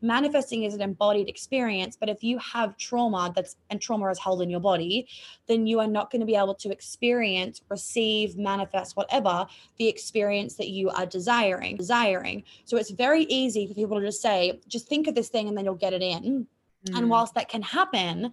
manifesting is an embodied experience. But if you have trauma that's and trauma is held in your body, then you are not going to be able to experience, receive, manifest, whatever the experience that you are desiring. Desiring. So it's very easy for people to just say, just think of this thing and then you'll get it in. Mm. And whilst that can happen,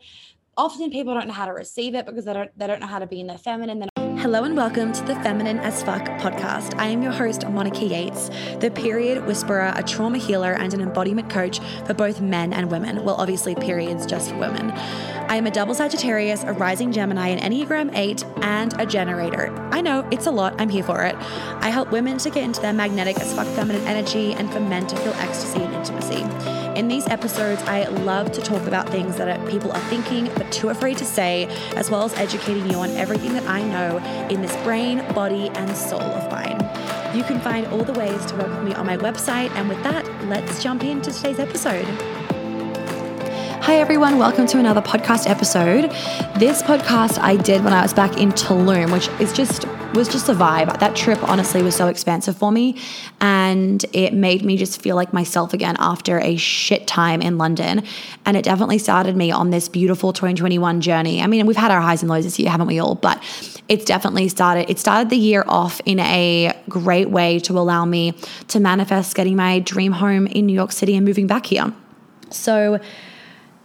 often people don't know how to receive it because they don't they don't know how to be in their feminine. They're Hello and welcome to the Feminine as Fuck podcast. I am your host, Monica Yates, the period whisperer, a trauma healer, and an embodiment coach for both men and women. Well, obviously, periods just for women. I am a double Sagittarius, a rising Gemini, an Enneagram 8, and a generator. I know it's a lot, I'm here for it. I help women to get into their magnetic as fuck feminine energy and for men to feel ecstasy and intimacy. In these episodes, I love to talk about things that people are thinking but too afraid to say, as well as educating you on everything that I know in this brain, body, and soul of mine. You can find all the ways to work with me on my website. And with that, let's jump into today's episode. Hi, everyone. Welcome to another podcast episode. This podcast I did when I was back in Tulum, which is just was just a vibe. That trip honestly was so expansive for me and it made me just feel like myself again after a shit time in London. And it definitely started me on this beautiful 2021 journey. I mean, we've had our highs and lows this year, haven't we all? But it's definitely started it started the year off in a great way to allow me to manifest getting my dream home in New York City and moving back here. So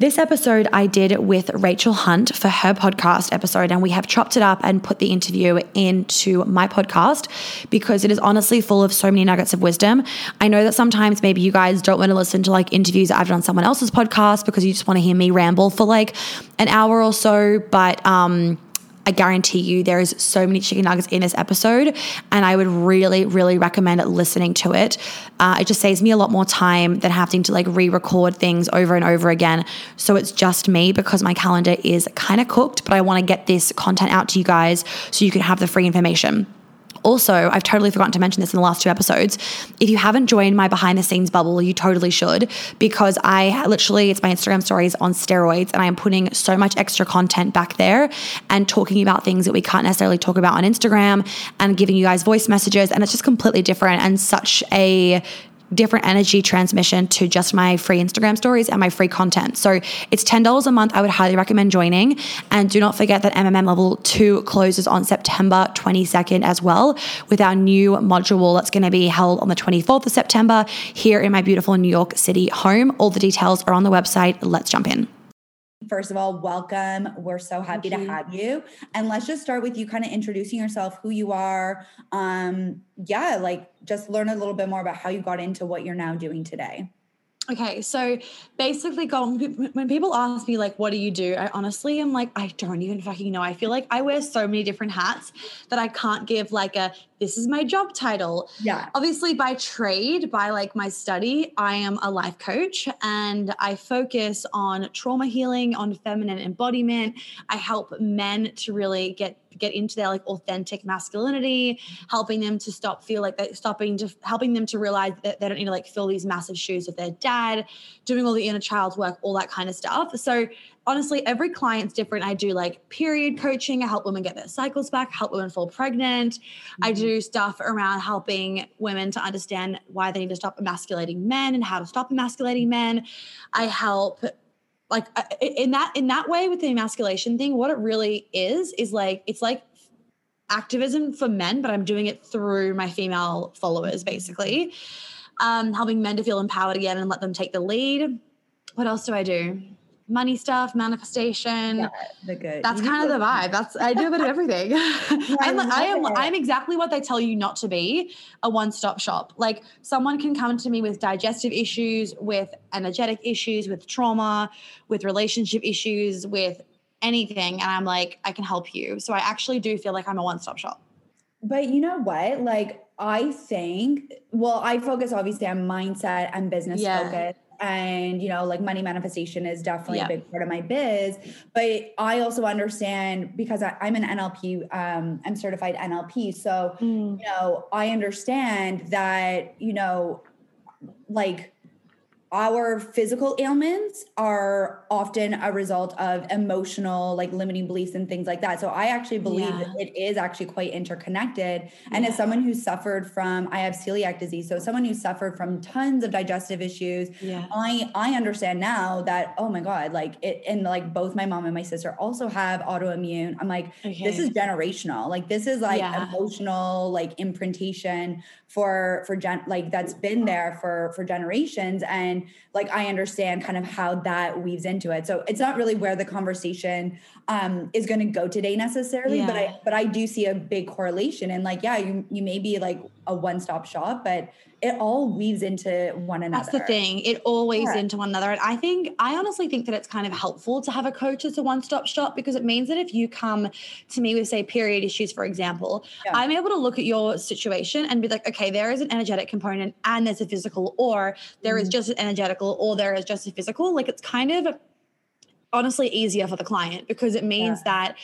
this episode I did with Rachel Hunt for her podcast episode, and we have chopped it up and put the interview into my podcast because it is honestly full of so many nuggets of wisdom. I know that sometimes maybe you guys don't want to listen to like interviews I've done on someone else's podcast because you just want to hear me ramble for like an hour or so, but um I guarantee you there is so many chicken nuggets in this episode, and I would really, really recommend listening to it. Uh, it just saves me a lot more time than having to like re-record things over and over again. So it's just me because my calendar is kind of cooked, but I want to get this content out to you guys so you can have the free information. Also, I've totally forgotten to mention this in the last two episodes. If you haven't joined my behind the scenes bubble, you totally should because I literally, it's my Instagram stories on steroids and I am putting so much extra content back there and talking about things that we can't necessarily talk about on Instagram and giving you guys voice messages. And it's just completely different and such a different energy transmission to just my free Instagram stories and my free content. So it's $10 a month. I would highly recommend joining. And do not forget that MMM level two closes on September 22nd as well with our new module that's going to be held on the 24th of September here in my beautiful New York City home. All the details are on the website. Let's jump in. First of all, welcome. We're so happy to have you. And let's just start with you kind of introducing yourself, who you are. Um, yeah, like just learn a little bit more about how you got into what you're now doing today. Okay, so basically, when people ask me like, "What do you do?" I honestly am like, I don't even fucking know. I feel like I wear so many different hats that I can't give like a this is my job title. Yeah. Obviously, by trade, by like my study, I am a life coach and I focus on trauma healing, on feminine embodiment. I help men to really get get into their like authentic masculinity, helping them to stop feel like they're stopping to helping them to realize that they don't need to like fill these massive shoes of their dad, doing all the inner child work, all that kind of stuff. So honestly, every client's different. I do like period coaching. I help women get their cycles back, help women fall pregnant. Mm-hmm. I do stuff around helping women to understand why they need to stop emasculating men and how to stop emasculating men. I help like uh, in that in that way with the emasculation thing what it really is is like it's like activism for men but i'm doing it through my female followers basically. Um, helping men to feel empowered again and let them take the lead. What else do i do money stuff, manifestation. Yeah, the good. That's kind of the vibe. That's I do a bit of everything. I'm like, I am I'm exactly what they tell you not to be, a one-stop shop. Like someone can come to me with digestive issues, with energetic issues, with trauma, with relationship issues, with anything. And I'm like, I can help you. So I actually do feel like I'm a one-stop shop. But you know what? Like I think, well, I focus obviously on mindset and business yeah. focus and you know like money manifestation is definitely yeah. a big part of my biz but i also understand because I, am an nlp um, i'm certified nlp so mm. you know i understand that you know like our physical ailments are often a result of emotional like limiting beliefs and things like that so i actually believe yeah. that it is actually quite interconnected and yeah. as someone who suffered from i have celiac disease so someone who suffered from tons of digestive issues yeah. i i understand now that oh my god like it and like both my mom and my sister also have autoimmune i'm like okay. this is generational like this is like emotional like imprintation for for gen like that's been there for for generations. And like i understand kind of how that weaves into it. So it's not really where the conversation um is going to go today necessarily yeah. but i but i do see a big correlation. And like yeah you you may be like a one-stop shop but it all weaves into one another. That's the thing. It all weaves yeah. into one another. And I think, I honestly think that it's kind of helpful to have a coach as a one stop shop because it means that if you come to me with, say, period issues, for example, yeah. I'm able to look at your situation and be like, okay, there is an energetic component and there's a physical, or there mm-hmm. is just an energetical, or there is just a physical. Like it's kind of honestly easier for the client because it means yeah. that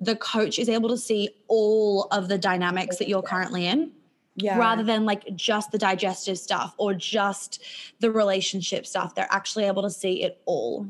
the coach is able to see all of the dynamics that you're currently in yeah. rather than like just the digestive stuff or just the relationship stuff. They're actually able to see it all.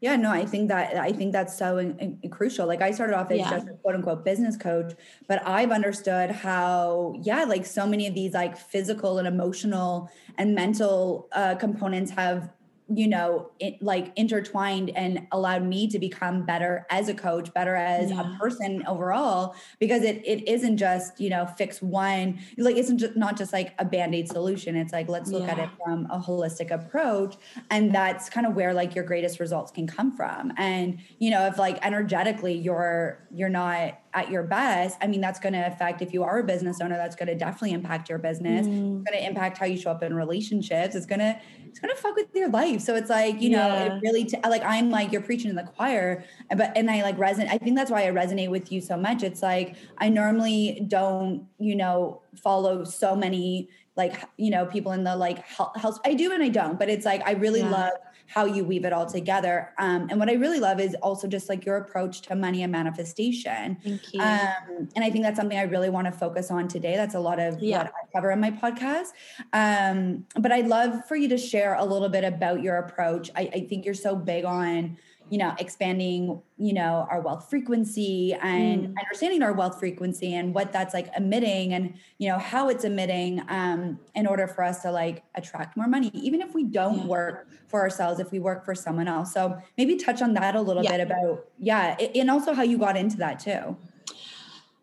Yeah, no, I think that I think that's so in, in, crucial. Like I started off as yeah. just a quote unquote business coach, but I've understood how yeah, like so many of these like physical and emotional and mental uh, components have you know it, like intertwined and allowed me to become better as a coach better as yeah. a person overall because it it isn't just you know fix one like it's just not just like a band-aid solution it's like let's look yeah. at it from a holistic approach and that's kind of where like your greatest results can come from and you know if like energetically you're you're not at your best, I mean, that's going to affect if you are a business owner, that's going to definitely impact your business. Mm. It's going to impact how you show up in relationships. It's going to, it's going to fuck with your life. So it's like, you yeah. know, it really, t- like, I'm like, you're preaching in the choir, but, and I like resonate. I think that's why I resonate with you so much. It's like, I normally don't, you know, follow so many like you know people in the like health i do and i don't but it's like i really yeah. love how you weave it all together. Um, and what i really love is also just like your approach to money and manifestation. Thank you. Um, and i think that's something i really want to focus on today. That's a lot of yeah. what i cover in my podcast. Um, but i'd love for you to share a little bit about your approach. I, I think you're so big on you know expanding you know our wealth frequency and mm. understanding our wealth frequency and what that's like emitting and you know how it's emitting um, in order for us to like attract more money even if we don't yeah. work for ourselves if we work for someone else so maybe touch on that a little yeah. bit about yeah and also how you got into that too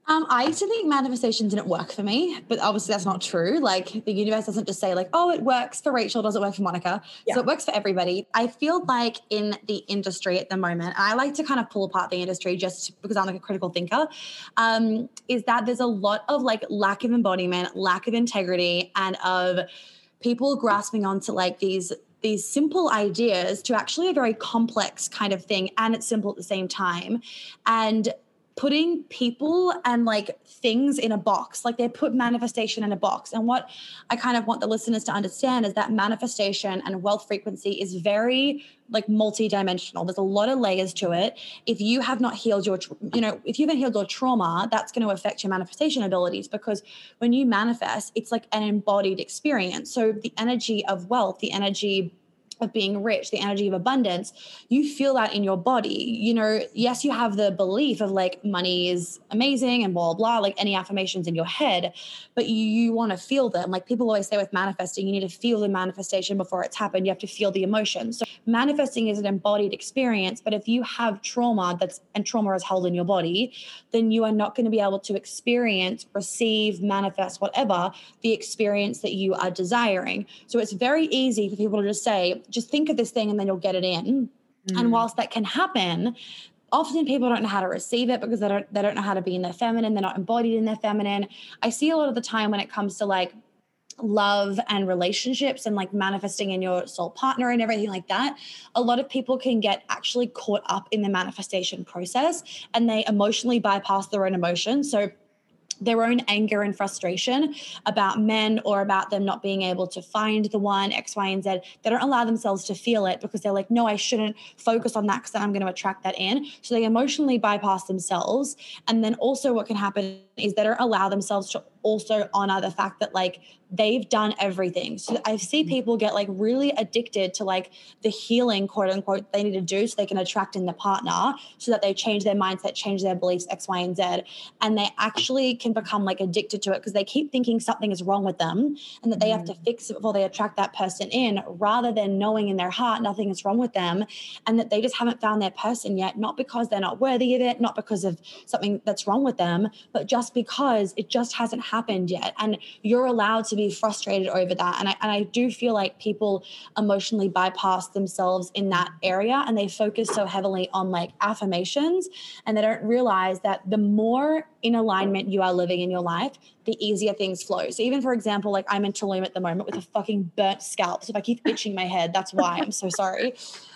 um, I used to think manifestation didn't work for me, but obviously that's not true. Like the universe doesn't just say like, oh, it works for Rachel, doesn't work for Monica. Yeah. So it works for everybody. I feel like in the industry at the moment, I like to kind of pull apart the industry just because I'm like a critical thinker, um, is that there's a lot of like lack of embodiment, lack of integrity, and of people grasping onto like these these simple ideas to actually a very complex kind of thing and it's simple at the same time and putting people and like things in a box. Like they put manifestation in a box. And what i kind of want the listeners to understand is that manifestation and wealth frequency is very like multi-dimensional. There's a lot of layers to it. If you have not healed your you know if you haven't healed your trauma that's going to affect your manifestation abilities because when you manifest it's like an embodied experience. So the energy of wealth the energy of being rich, the energy of abundance, you feel that in your body. You know, yes, you have the belief of like money is amazing and blah, blah, like any affirmations in your head, but you, you want to feel them. Like people always say with manifesting, you need to feel the manifestation before it's happened. You have to feel the emotion. So manifesting is an embodied experience. But if you have trauma that's and trauma is held in your body, then you are not going to be able to experience, receive, manifest, whatever the experience that you are desiring. So it's very easy for people to just say, just think of this thing and then you'll get it in. Mm. And whilst that can happen, often people don't know how to receive it because they don't they don't know how to be in their feminine they're not embodied in their feminine i see a lot of the time when it comes to like love and relationships and like manifesting in your soul partner and everything like that a lot of people can get actually caught up in the manifestation process and they emotionally bypass their own emotions so their own anger and frustration about men or about them not being able to find the one X, Y, and Z. They don't allow themselves to feel it because they're like, no, I shouldn't focus on that because I'm going to attract that in. So they emotionally bypass themselves. And then also, what can happen is they don't allow themselves to also honor the fact that like they've done everything. So I see mm-hmm. people get like really addicted to like the healing, quote unquote, they need to do so they can attract in the partner so that they change their mindset, change their beliefs, X, Y, and Z. And they actually can become like addicted to it because they keep thinking something is wrong with them and that they have to mm-hmm. fix it before they attract that person in rather than knowing in their heart nothing is wrong with them and that they just haven't found their person yet, not because they're not worthy of it, not because of something that's wrong with them, but just because it just hasn't happened yet. And you're allowed to be frustrated over that. And I, and I do feel like people emotionally bypass themselves in that area and they focus so heavily on like affirmations and they don't realize that the more in alignment you are living in your life, the easier things flow. So even for example, like I'm in Tulum at the moment with a fucking burnt scalp. So if I keep itching my head, that's why. I'm so sorry.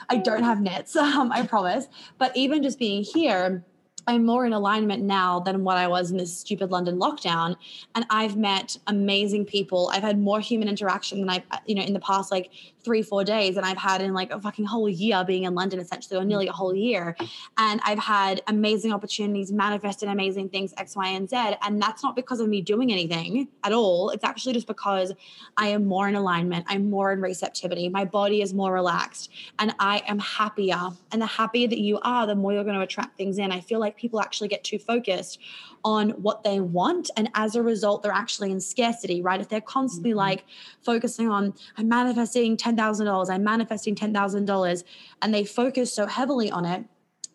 I don't have nets, um, I promise. But even just being here, I'm more in alignment now than what I was in this stupid London lockdown. And I've met amazing people. I've had more human interaction than I've, you know, in the past like three, four days and I've had in like a fucking whole year being in London, essentially, or nearly a whole year. And I've had amazing opportunities, manifested amazing things, X, Y, and Z. And that's not because of me doing anything at all. It's actually just because I am more in alignment. I'm more in receptivity. My body is more relaxed and I am happier. And the happier that you are, the more you're going to attract things in. I feel like people actually get too focused on what they want. And as a result, they're actually in scarcity, right? If they're constantly mm-hmm. like focusing on, I'm manifesting $10,000, I'm manifesting $10,000, and they focus so heavily on it,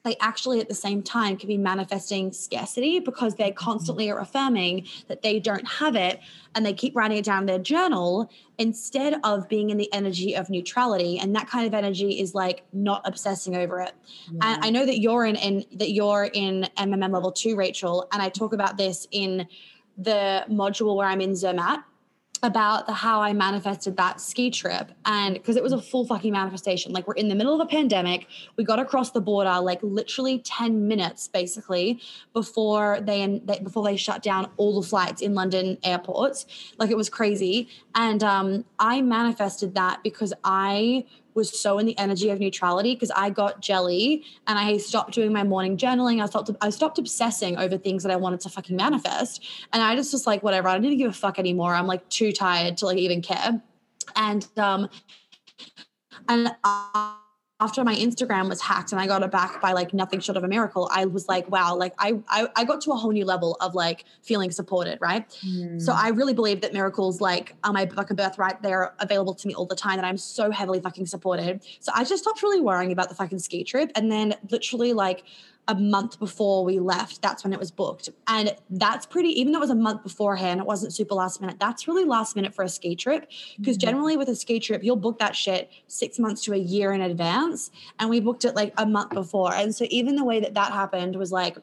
they actually at the same time can be manifesting scarcity because they mm-hmm. constantly are affirming that they don't have it and they keep writing it down in their journal instead of being in the energy of neutrality and that kind of energy is like not obsessing over it. Yeah. and i know that you're in, in that you're in mmm level 2 rachel and i talk about this in the module where i'm in zermatt about the how I manifested that ski trip and because it was a full fucking manifestation. Like we're in the middle of a pandemic, we got across the border like literally 10 minutes basically before they, they before they shut down all the flights in London airports. Like it was crazy and um I manifested that because I was so in the energy of neutrality because I got jelly and I stopped doing my morning journaling. I stopped I stopped obsessing over things that I wanted to fucking manifest. And I just was like, whatever, I didn't give a fuck anymore. I'm like too tired to like even care. And um and I after my Instagram was hacked and I got it back by like nothing short of a miracle, I was like, wow, like I I, I got to a whole new level of like feeling supported, right? Mm. So I really believe that miracles like are my fucking birthright. They're available to me all the time and I'm so heavily fucking supported. So I just stopped really worrying about the fucking ski trip. And then literally like a month before we left, that's when it was booked. And that's pretty, even though it was a month beforehand, it wasn't super last minute. That's really last minute for a ski trip. Because mm-hmm. generally with a ski trip, you'll book that shit six months to a year in advance. And we booked it like a month before. And so even the way that that happened was like,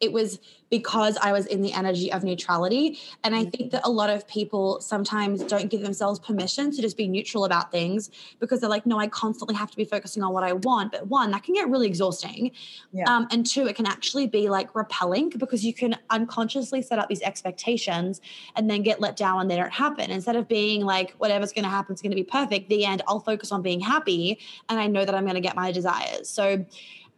it was because I was in the energy of neutrality. And I think that a lot of people sometimes don't give themselves permission to just be neutral about things because they're like, no, I constantly have to be focusing on what I want. But one, that can get really exhausting. Yeah. Um, and two, it can actually be like repelling because you can unconsciously set up these expectations and then get let down when they don't happen. Instead of being like, whatever's going to happen is going to be perfect, the end, I'll focus on being happy and I know that I'm going to get my desires. So,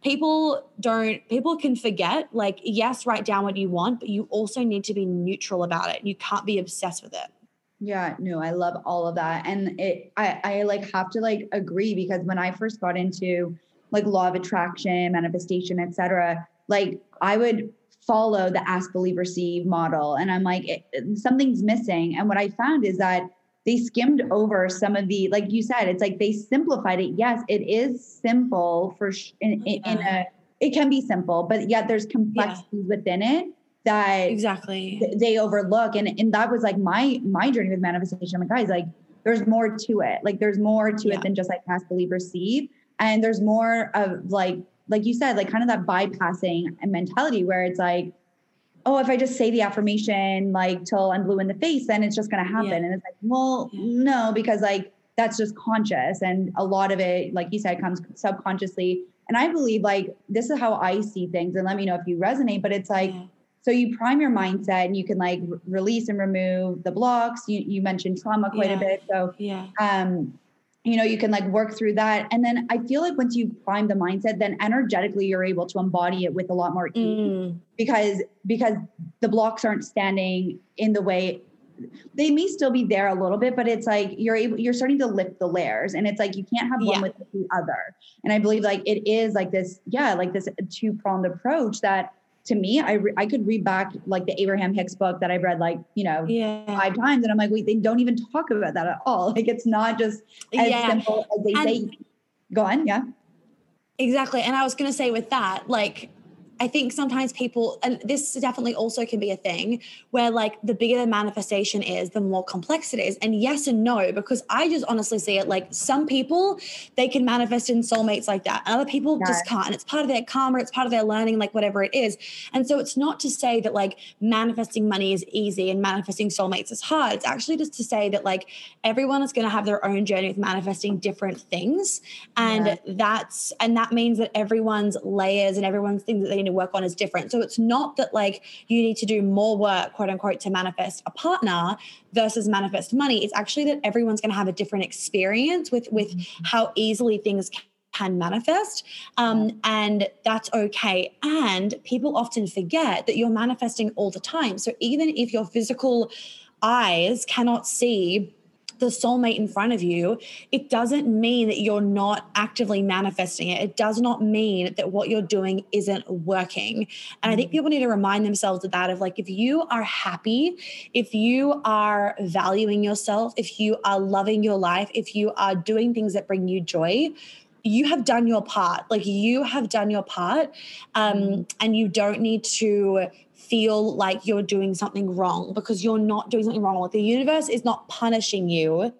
people don't people can forget like yes write down what you want but you also need to be neutral about it. You can't be obsessed with it. Yeah no i love all of that. And it i i like have to like agree because when i first got into like law of attraction manifestation etc like i would follow the ask believe receive model. And i'm like it, something's missing. And what i found is that they skimmed over some of the like you said it's like they simplified it. Yes it is simple for sh- in, in, in mm-hmm. a it can be simple but yet there's complexities yeah. within it that exactly. th- they overlook. And and that was like my my journey with manifestation. I'm like guys like there's more to it. Like there's more to yeah. it than just like ask believe receive and there's more of like like you said like kind of that bypassing mentality where it's like oh, if I just say the affirmation like till I'm blue in the face, then it's just going to happen. Yeah. And it's like, well, no, because like that's just conscious. And a lot of it, like you said, comes subconsciously. And I believe like this is how I see things. And let me know if you resonate, but it's like, yeah. so you prime your mindset and you can like release and remove the blocks. You, you mentioned trauma quite a bit. So, yeah. um, you know you can like work through that and then i feel like once you prime the mindset then energetically you're able to embody it with a lot more ease mm. because because the blocks aren't standing in the way they may still be there a little bit but it's like you're able you're starting to lift the layers and it's like you can't have one yeah. with the other and i believe like it is like this yeah like this two pronged approach that to me, I re- I could read back like the Abraham Hicks book that I've read like you know yeah. five times, and I'm like, wait, they don't even talk about that at all. Like it's not just as yeah. simple as they and say. Go on, yeah. Exactly, and I was going to say with that, like I think sometimes people, and this definitely also can be a thing where, like, the bigger the manifestation is, the more complex it is. And yes and no, because I just honestly see it like some people, they can manifest in soulmates like that. Other people just can't. And it's part of their karma, it's part of their learning, like whatever it is. And so it's not to say that like manifesting money is easy and manifesting soulmates is hard. It's actually just to say that like everyone is going to have their own journey with manifesting different things. And yeah. that's, and that means that everyone's layers and everyone's things that they to work on is different. So it's not that like you need to do more work, quote unquote, to manifest a partner versus manifest money. It's actually that everyone's going to have a different experience with with mm-hmm. how easily things can manifest um, and that's okay and people often forget that you're manifesting all the time so even if your physical eyes cannot see the soulmate in front of you, it doesn't mean that you're not actively manifesting it. It does not mean that what you're doing isn't working. And I think mm. people need to remind themselves of that of like, if you are happy, if you are valuing yourself, if you are loving your life, if you are doing things that bring you joy, you have done your part like you have done your part um, mm. and you don't need to feel like you're doing something wrong because you're not doing something wrong. The universe is not punishing you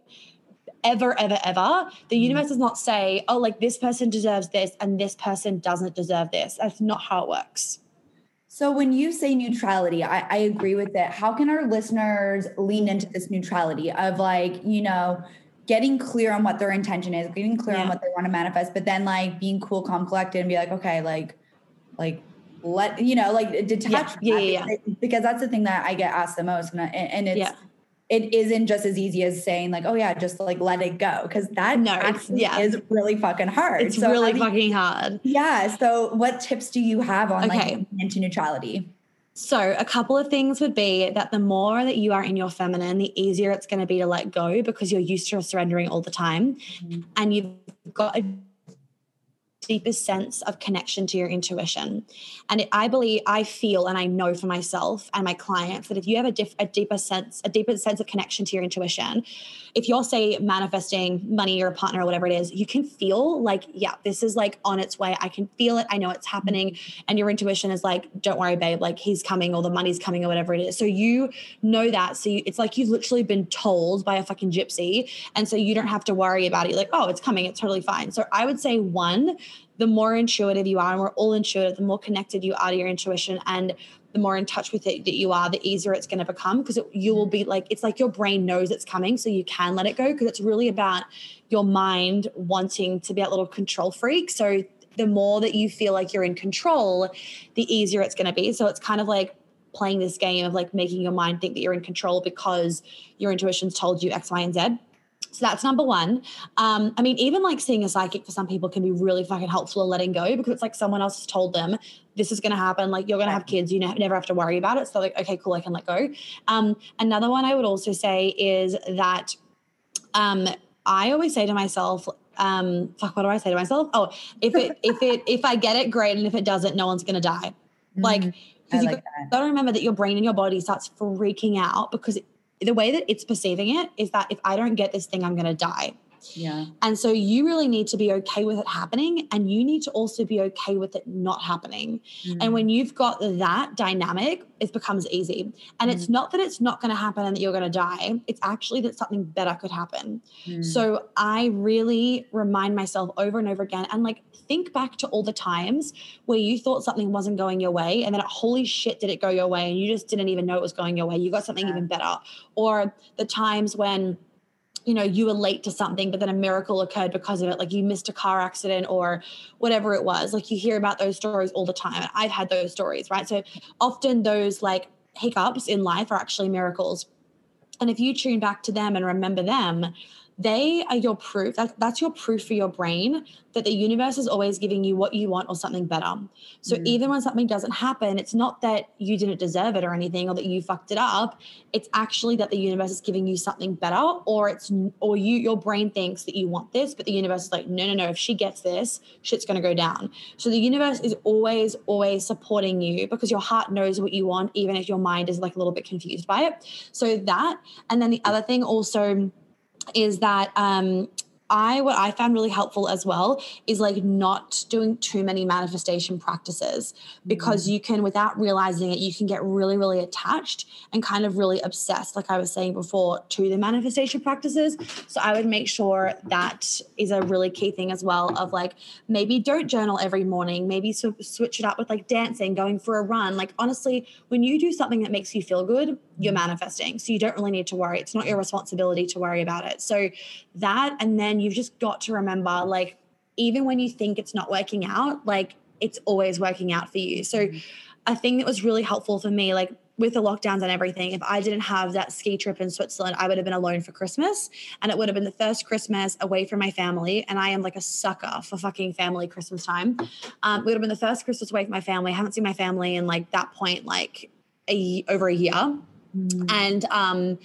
ever, ever, ever. The mm. universe does not say, oh, like this person deserves this and this person doesn't deserve this. That's not how it works. So when you say neutrality, I, I agree with it. How can our listeners lean into this neutrality of like, you know, getting clear on what their intention is, getting clear yeah. on what they want to manifest, but then like being cool, calm, collected, and be like, okay, like, like let you know like detach yeah, yeah, yeah, because that's the thing that i get asked the most and, I, and it's yeah. it isn't just as easy as saying like oh yeah just like let it go because that no, yeah. is really fucking hard it's so really fucking hard yeah so what tips do you have on okay. like into neutrality so, a couple of things would be that the more that you are in your feminine, the easier it's going to be to let go because you're used to surrendering all the time. Mm-hmm. And you've got a deepest sense of connection to your intuition. And it, I believe, I feel, and I know for myself and my clients that if you have a, diff, a deeper sense, a deeper sense of connection to your intuition, if you're say manifesting money or a partner or whatever it is, you can feel like, yeah, this is like on its way. I can feel it. I know it's happening. And your intuition is like, don't worry, babe, like he's coming or the money's coming or whatever it is. So you know that. So you, it's like you've literally been told by a fucking gypsy. And so you don't have to worry about it. You're like, oh, it's coming. It's totally fine. So I would say one, the more intuitive you are, and we're all intuitive, the more connected you are to your intuition and the more in touch with it that you are, the easier it's going to become because you will be mm-hmm. like, it's like your brain knows it's coming, so you can let it go because it's really about your mind wanting to be a little control freak. So the more that you feel like you're in control, the easier it's going to be. So it's kind of like playing this game of like making your mind think that you're in control because your intuition's told you X, Y, and Z. So that's number one. Um, I mean, even like seeing a psychic for some people can be really fucking helpful in letting go because it's like someone else has told them this is going to happen. Like you're going to have kids, you never have to worry about it. So like, okay, cool, I can let go. Um, another one I would also say is that um, I always say to myself, um, fuck, what do I say to myself? Oh, if it, if it, if I get it, great, and if it doesn't, no one's going to die. Mm-hmm. Like, because you like got to remember that your brain and your body starts freaking out because the way that it's perceiving it is that if I don't get this thing, I'm going to die. Yeah. And so you really need to be okay with it happening and you need to also be okay with it not happening. Mm. And when you've got that dynamic, it becomes easy. And mm. it's not that it's not going to happen and that you're going to die, it's actually that something better could happen. Mm. So I really remind myself over and over again and like think back to all the times where you thought something wasn't going your way and then holy shit did it go your way and you just didn't even know it was going your way. You got something yeah. even better. Or the times when you know you were late to something but then a miracle occurred because of it like you missed a car accident or whatever it was like you hear about those stories all the time and i've had those stories right? So often those like hiccups in life are actually miracles and if you tune back to them and remember them they are your proof. That, that's your proof for your brain that the universe is always giving you what you want or something better. So mm. even when something doesn't happen, it's not that you didn't deserve it or anything or that you fucked it up. It's actually that the universe is giving you something better or it's or you your brain thinks that you want this, but the universe is like, no, no, no, if she gets this, shit's gonna go down. So the universe is always, always supporting you because your heart knows what you want, even if your mind is like a little bit confused by it. So that, and then the other thing also is that um, I what I found really helpful as well is like not doing too many manifestation practices because mm-hmm. you can without realizing it you can get really really attached and kind of really obsessed like I was saying before to the manifestation practices. So I would make sure that is a really key thing as well of like maybe don't journal every morning maybe sw- switch it up with like dancing going for a run. Like honestly when you do something that makes you feel good you're manifesting. So you don't really need to worry. It's not your responsibility to worry about it. So that and then you've just got to remember like even when you think it's not working out like it's always working out for you so mm-hmm. a thing that was really helpful for me like with the lockdowns and everything, if I didn't have that ski trip in Switzerland, I would have been alone for Christmas. And it would have been the first Christmas away from my family. And I am like a sucker for fucking family Christmas time. Um, it would have been the first Christmas away from my family. I haven't seen my family in like that point, like a, over a year. Mm. And um,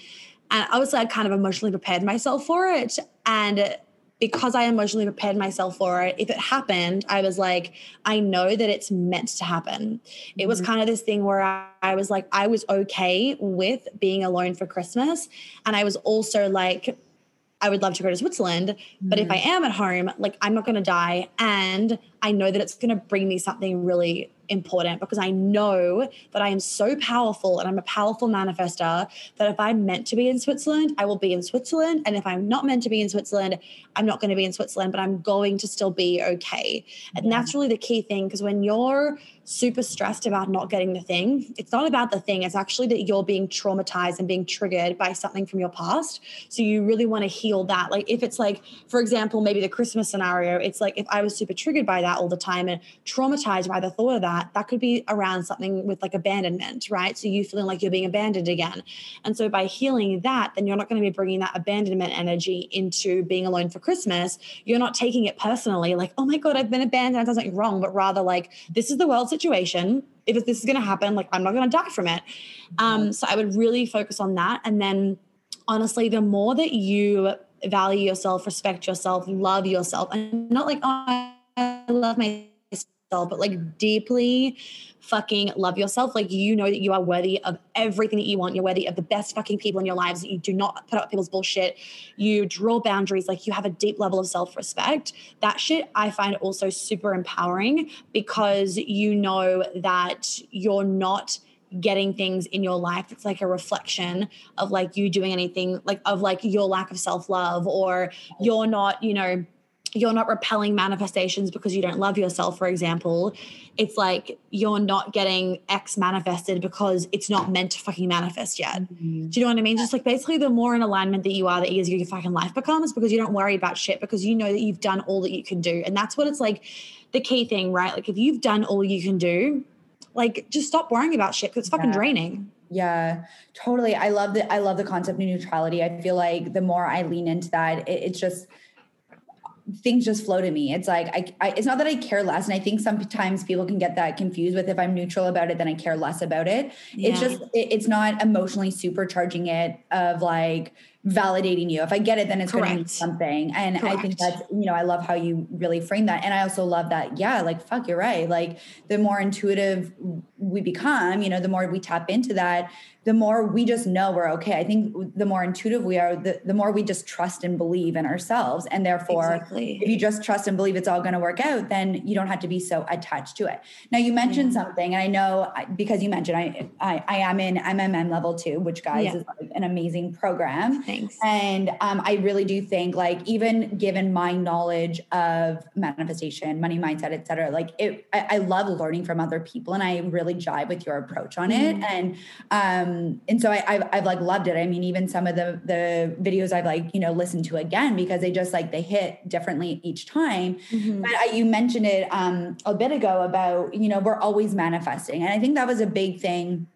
and obviously I kind of emotionally prepared myself for it. And because I emotionally prepared myself for it, if it happened, I was like, I know that it's meant to happen. Mm-hmm. It was mm-hmm. kind of this thing where I, I, was like, I was okay with being alone for Christmas. And I was also like, I would love to go to Switzerland, but if I mm-hmm. am at home, like I'm not going to die. And I know that it's going to bring me something really important because I know that I am so powerful and I'm a powerful manifester that if I'm meant to be in Switzerland, I will be in Switzerland. And if I'm not meant to be in Switzerland, I'm not going to be in Switzerland, but I'm going to still be okay. And yeah. that's really the key thing because when you're super stressed about not getting the thing, it's not about the thing. It's actually that you're being traumatized and being triggered by something from your past. So you really want to heal that. Like if it's like, for example, maybe the Christmas scenario, it's like if I was super triggered by that all the time and traumatized by the thought of that, that could be around something with like abandonment, right? So you feeling like you're being abandoned again. And so by healing that, then you're not going to be bringing that abandonment energy into being alone for Christmas. You're not taking it personally, like, oh my God, I've been abandoned, I've done something wrong, but rather like, this is the world situation. If this is going to happen, like, I'm not going to die from it. Um, so I would really focus on that. And then honestly, the more that you value yourself, respect yourself, love yourself, and not like, oh, I love myself, but like deeply fucking love yourself. Like you know that you are worthy of everything that you want. You're worthy of the best fucking people in your lives. You do not put up people's bullshit. You draw boundaries. Like you have a deep level of self respect. That shit I find also super empowering because you know that you're not getting things in your life it's like a reflection of like you doing anything like of like your lack of self-love or you're not you know you're not repelling manifestations because you don't love yourself, for example. It's like you're not getting X manifested because it's not meant to fucking manifest yet. Mm-hmm. Do you know what I mean? Just like basically, the more in alignment that you are, the easier your fucking life becomes because you don't worry about shit because you know that you've done all that you can do. And that's what it's like the key thing, right? Like if you've done all you can do, like just stop worrying about shit because it's fucking yeah. draining. Yeah, totally. I love the I love the concept of neutrality. I feel like the more I lean into that, it, it's just things just flow to me. It's like I, I, it's not that I care less, and I think sometimes people can get that confused with if I'm neutral about it, then I care less about it. Yeah. It's just it, it's not emotionally supercharging it of like validating you. If I get it, then it's going to mean something. And Correct. I think that's, you know, I love how you really frame that. And I also love that, yeah, like, fuck, you're right. Like, the more intuitive we become, you know, the more we tap into that, the more we just know we're okay. I think the more intuitive we are, the, the more we just trust and believe in ourselves. And therefore, exactly. if you just trust and believe it's all going to work out, then you don't have to be so attached to it. Now, you mentioned yeah. something, and I know because you mentioned I, I, I am in MMM level two, which guys yeah. is like an amazing program. Thanks. And um, I really do think, like, even given my knowledge of manifestation, money mindset, et cetera, like, it, I, I love learning from other people, and I really jive with your approach on mm-hmm. it. And um, and so I, I've, I've like loved it. I mean, even some of the the videos I've like you know listened to again because they just like they hit differently each time. Mm-hmm. But I, you mentioned it um, a bit ago about you know we're always manifesting, and I think that was a big thing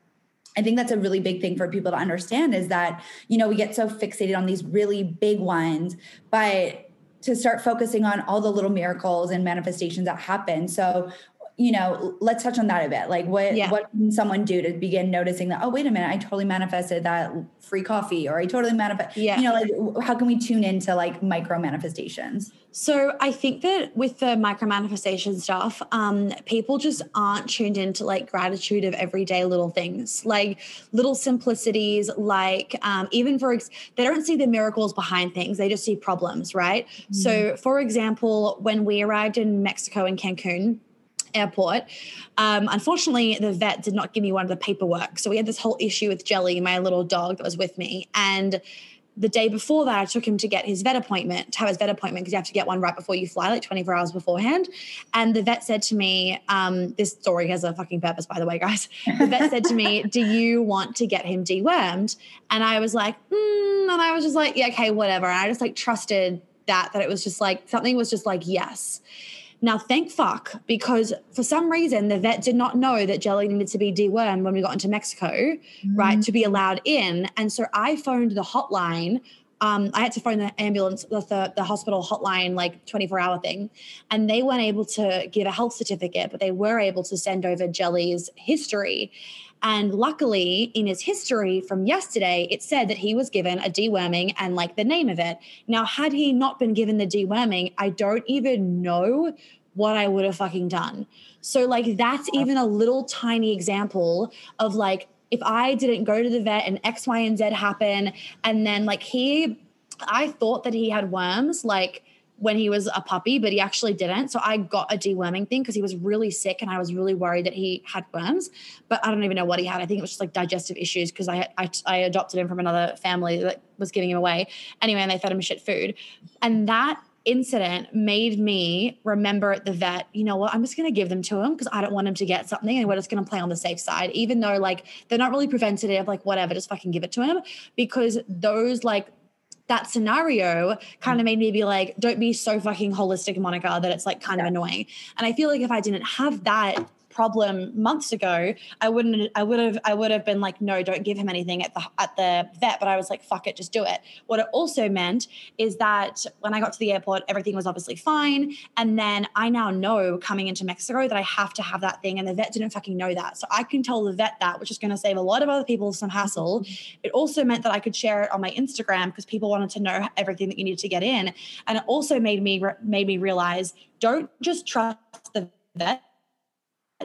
I think that's a really big thing for people to understand is that, you know, we get so fixated on these really big ones, but to start focusing on all the little miracles and manifestations that happen. So you know, let's touch on that a bit. Like what yeah. what can someone do to begin noticing that, oh, wait a minute, I totally manifested that free coffee or I totally manifest yeah. you know, like how can we tune into like micro manifestations? So I think that with the micro manifestation stuff, um, people just aren't tuned into like gratitude of everyday little things, like little simplicities, like um, even for ex- they don't see the miracles behind things; they just see problems, right? Mm-hmm. So, for example, when we arrived in Mexico in Cancun, airport. Um, unfortunately, the vet did not give me one of the paperwork. So we had this whole issue with Jelly, my little dog that was with me. And the day before that, I took him to get his vet appointment, to have his vet appointment, because you have to get one right before you fly, like 24 hours beforehand. And the vet said to me, um, this story has a fucking purpose, by the way, guys. The vet said to me, Do you want to get him dewormed? And I was like, mm, and I was just like, Yeah, okay, whatever. And I just like trusted that, that it was just like something was just like, yes. Now, thank fuck, because for some reason the vet did not know that Jelly needed to be dewormed when we got into Mexico, mm-hmm. right, to be allowed in. And so I phoned the hotline. Um, I had to phone the ambulance, the, the, the hospital hotline, like 24 hour thing. And they weren't able to give a health certificate, but they were able to send over Jelly's history. And luckily, in his history from yesterday, it said that he was given a deworming and like the name of it. Now, had he not been given the deworming, I don't even know what I would have fucking done. So, like, that's even a little tiny example of like, if I didn't go to the vet and X, Y, and Z happen, and then like he, I thought that he had worms, like, when he was a puppy, but he actually didn't. So I got a deworming thing because he was really sick and I was really worried that he had worms. But I don't even know what he had. I think it was just like digestive issues because I, I, I adopted him from another family that was giving him away. Anyway, and they fed him shit food. And that incident made me remember at the vet, you know what, I'm just going to give them to him because I don't want him to get something and we're just going to play on the safe side, even though like they're not really preventative, like whatever, just fucking give it to him because those like that scenario kind of made me be like, don't be so fucking holistic, Monica, that it's like kind yeah. of annoying. And I feel like if I didn't have that problem months ago, I wouldn't I would have I would have been like, no, don't give him anything at the at the vet. But I was like, fuck it, just do it. What it also meant is that when I got to the airport, everything was obviously fine. And then I now know coming into Mexico that I have to have that thing. And the vet didn't fucking know that. So I can tell the vet that, which is going to save a lot of other people some hassle. It also meant that I could share it on my Instagram because people wanted to know everything that you needed to get in. And it also made me made me realize don't just trust the vet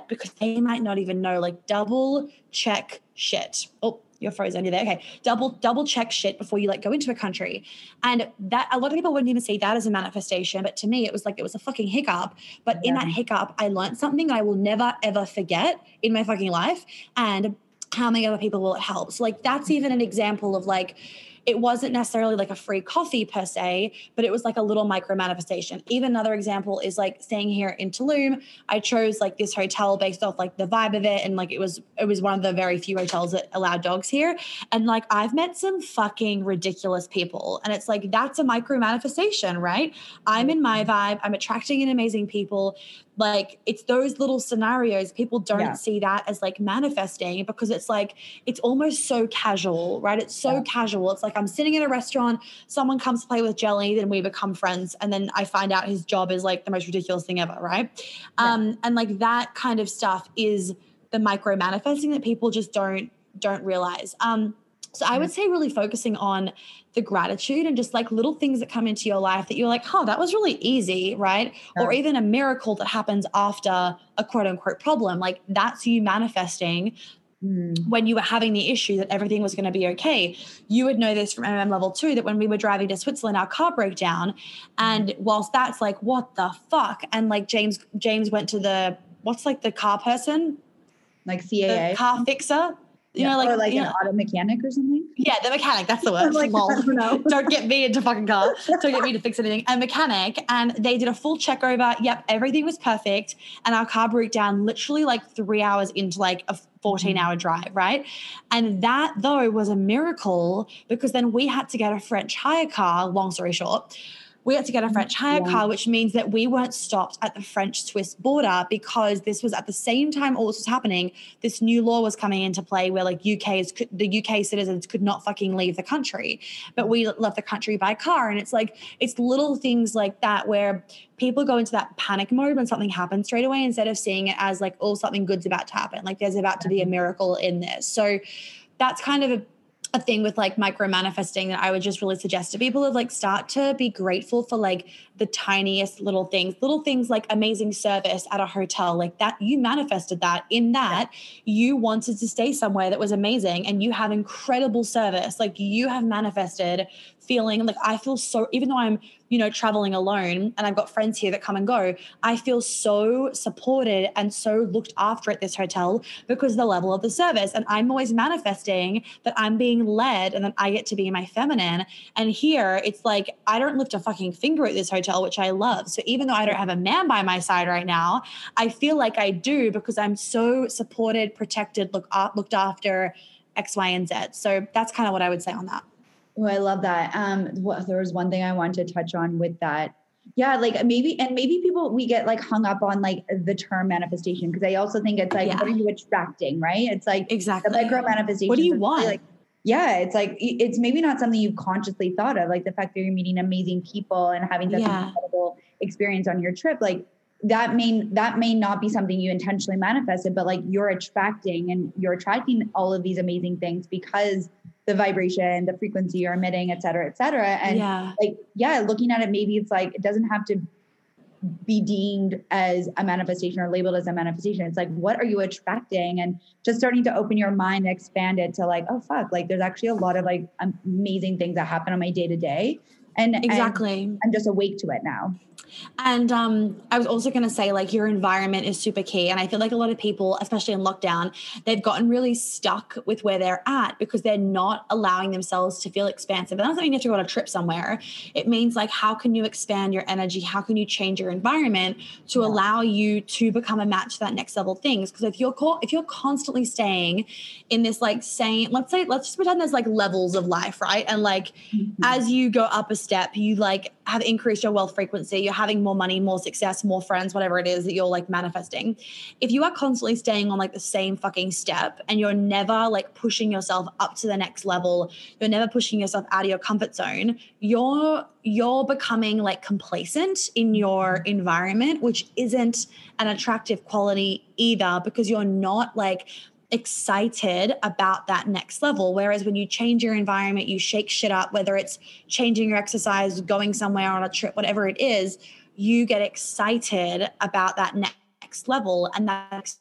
because they might not even know. Like double check shit. Oh, you're frozen. You're there. Okay. Double double check shit before you like go into a country. And that a lot of people wouldn't even see that as a manifestation. But to me, it was like it was a fucking hiccup. But yeah. in that hiccup, I learned something I will never ever forget in my fucking life. And how many other people will it help? So like that's even an example of like it wasn't necessarily like a free coffee per se, but it was like a little micro manifestation. Even another example is like staying here in Tulum. I chose like this hotel based off like the vibe of it. And like it was, it was one of the very few hotels that allow dogs here. And like I've met some fucking ridiculous people. And it's like, that's a micro manifestation, right? I'm mm-hmm. in my vibe. I'm attracting in amazing people like it's those little scenarios people don't yeah. see that as like manifesting because it's like it's almost so casual right it's so yeah. casual it's like i'm sitting in a restaurant someone comes to play with jelly then we become friends and then i find out his job is like the most ridiculous thing ever right yeah. um and like that kind of stuff is the micro manifesting that people just don't don't realize um so I would say really focusing on the gratitude and just like little things that come into your life that you're like, oh, that was really easy, right? Yeah. Or even a miracle that happens after a quote unquote problem. Like that's you manifesting Mm. when you were having the issue that everything was going to be okay. You would know this from MM level two that when we were driving to Switzerland, our car broke down. And whilst that's like, what the fuck? And like James, James went to the, what's like the car person? Like CAA? The car fixer you yeah, know, like or like an know, auto mechanic or something. Yeah, the mechanic. That's the word. like, don't, don't get me into fucking car. Don't get me to fix anything. A mechanic, and they did a full check over. Yep, everything was perfect, and our car broke down literally like three hours into like a 14 hour drive, right? And that though was a miracle because then we had to get a French hire car. Long story short, we had to get a French hire yeah. car, which means that we weren't stopped at the French Swiss border because this was at the same time all this was happening. This new law was coming into play where like UK's the UK citizens could not fucking leave the country, but we left the country by car. And it's like it's little things like that where people go into that panic mode when something happens straight away instead of seeing it as like oh something good's about to happen, like there's about to be a mm-hmm. miracle in this. So that's kind of a a thing with like micro manifesting that I would just really suggest to people of like start to be grateful for like the tiniest little things, little things like amazing service at a hotel, like that you manifested that in that you wanted to stay somewhere that was amazing and you have incredible service. Like you have manifested feeling like I feel so, even though I'm, you know, traveling alone and I've got friends here that come and go, I feel so supported and so looked after at this hotel because the level of the service. And I'm always manifesting that I'm being led and that I get to be my feminine. And here it's like, I don't lift a fucking finger at this hotel, which I love. So even though I don't have a man by my side right now, I feel like I do because I'm so supported, protected, look, uh, looked after. X, Y, and Z. So that's kind of what I would say on that. I love that. Um, well, there was one thing I wanted to touch on with that. Yeah, like maybe, and maybe people we get like hung up on like the term manifestation because I also think it's like yeah. what are you attracting, right? It's like exactly the micro manifestation. What do you want? Like, yeah, it's like it's maybe not something you've consciously thought of, like the fact that you're meeting amazing people and having such yeah. an incredible experience on your trip, like that may that may not be something you intentionally manifested, but like you're attracting and you're attracting all of these amazing things because the vibration, the frequency you're emitting, et cetera, et cetera. And yeah. like, yeah, looking at it, maybe it's like, it doesn't have to be deemed as a manifestation or labeled as a manifestation. It's like, what are you attracting? And just starting to open your mind and expand it to like, oh, fuck, like there's actually a lot of like amazing things that happen on my day to day. And exactly, and I'm just awake to it now. And um, I was also going to say, like, your environment is super key. And I feel like a lot of people, especially in lockdown, they've gotten really stuck with where they're at because they're not allowing themselves to feel expansive. And that's not mean you have to go on a trip somewhere. It means, like, how can you expand your energy? How can you change your environment to yeah. allow you to become a match to that next level things? Because if you're co- if you're constantly staying in this, like, same, let's say, let's just pretend there's like levels of life, right? And like, mm-hmm. as you go up a step, you like have increased your wealth frequency, you're having more money, more success, more friends, whatever it is that you're like manifesting. If you are constantly staying on like the same fucking step and you're never like pushing yourself up to the next level, you're never pushing yourself out of your comfort zone, you're you're becoming like complacent in your mm-hmm. environment, which isn't an attractive quality either because you're not like excited about that next level. Whereas when you change your environment, you shake shit up, whether it's changing your exercise, going somewhere on a trip, whatever it is, you get excited about that next level. And that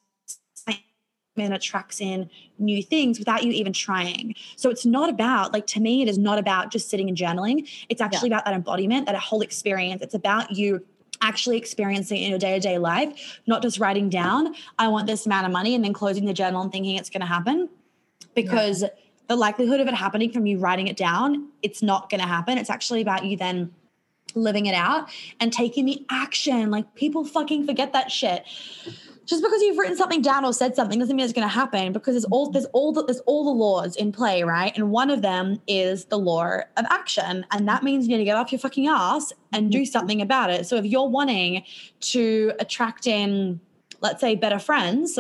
excitement attracts in new things without you even trying. So it's not about, like, to me, it is not about just sitting and journaling. It's actually yeah. about that embodiment, that whole experience. It's about you actually experiencing in your day to day life, not just writing down, I want this amount of money and then closing the journal and thinking it's going to happen. Because yeah. the likelihood of it happening from you writing it down, it's not going to happen. It's actually about you then living it out and taking the action. Like people fucking forget that shit just because you've written something down or said something doesn't mean it's going to happen because there's all there's all the, there's all the laws in play right? And one of them is the law of action. And that means you need to get off your fucking ass and do mm-hmm. something about it. So if you're wanting to attract in let's say better friends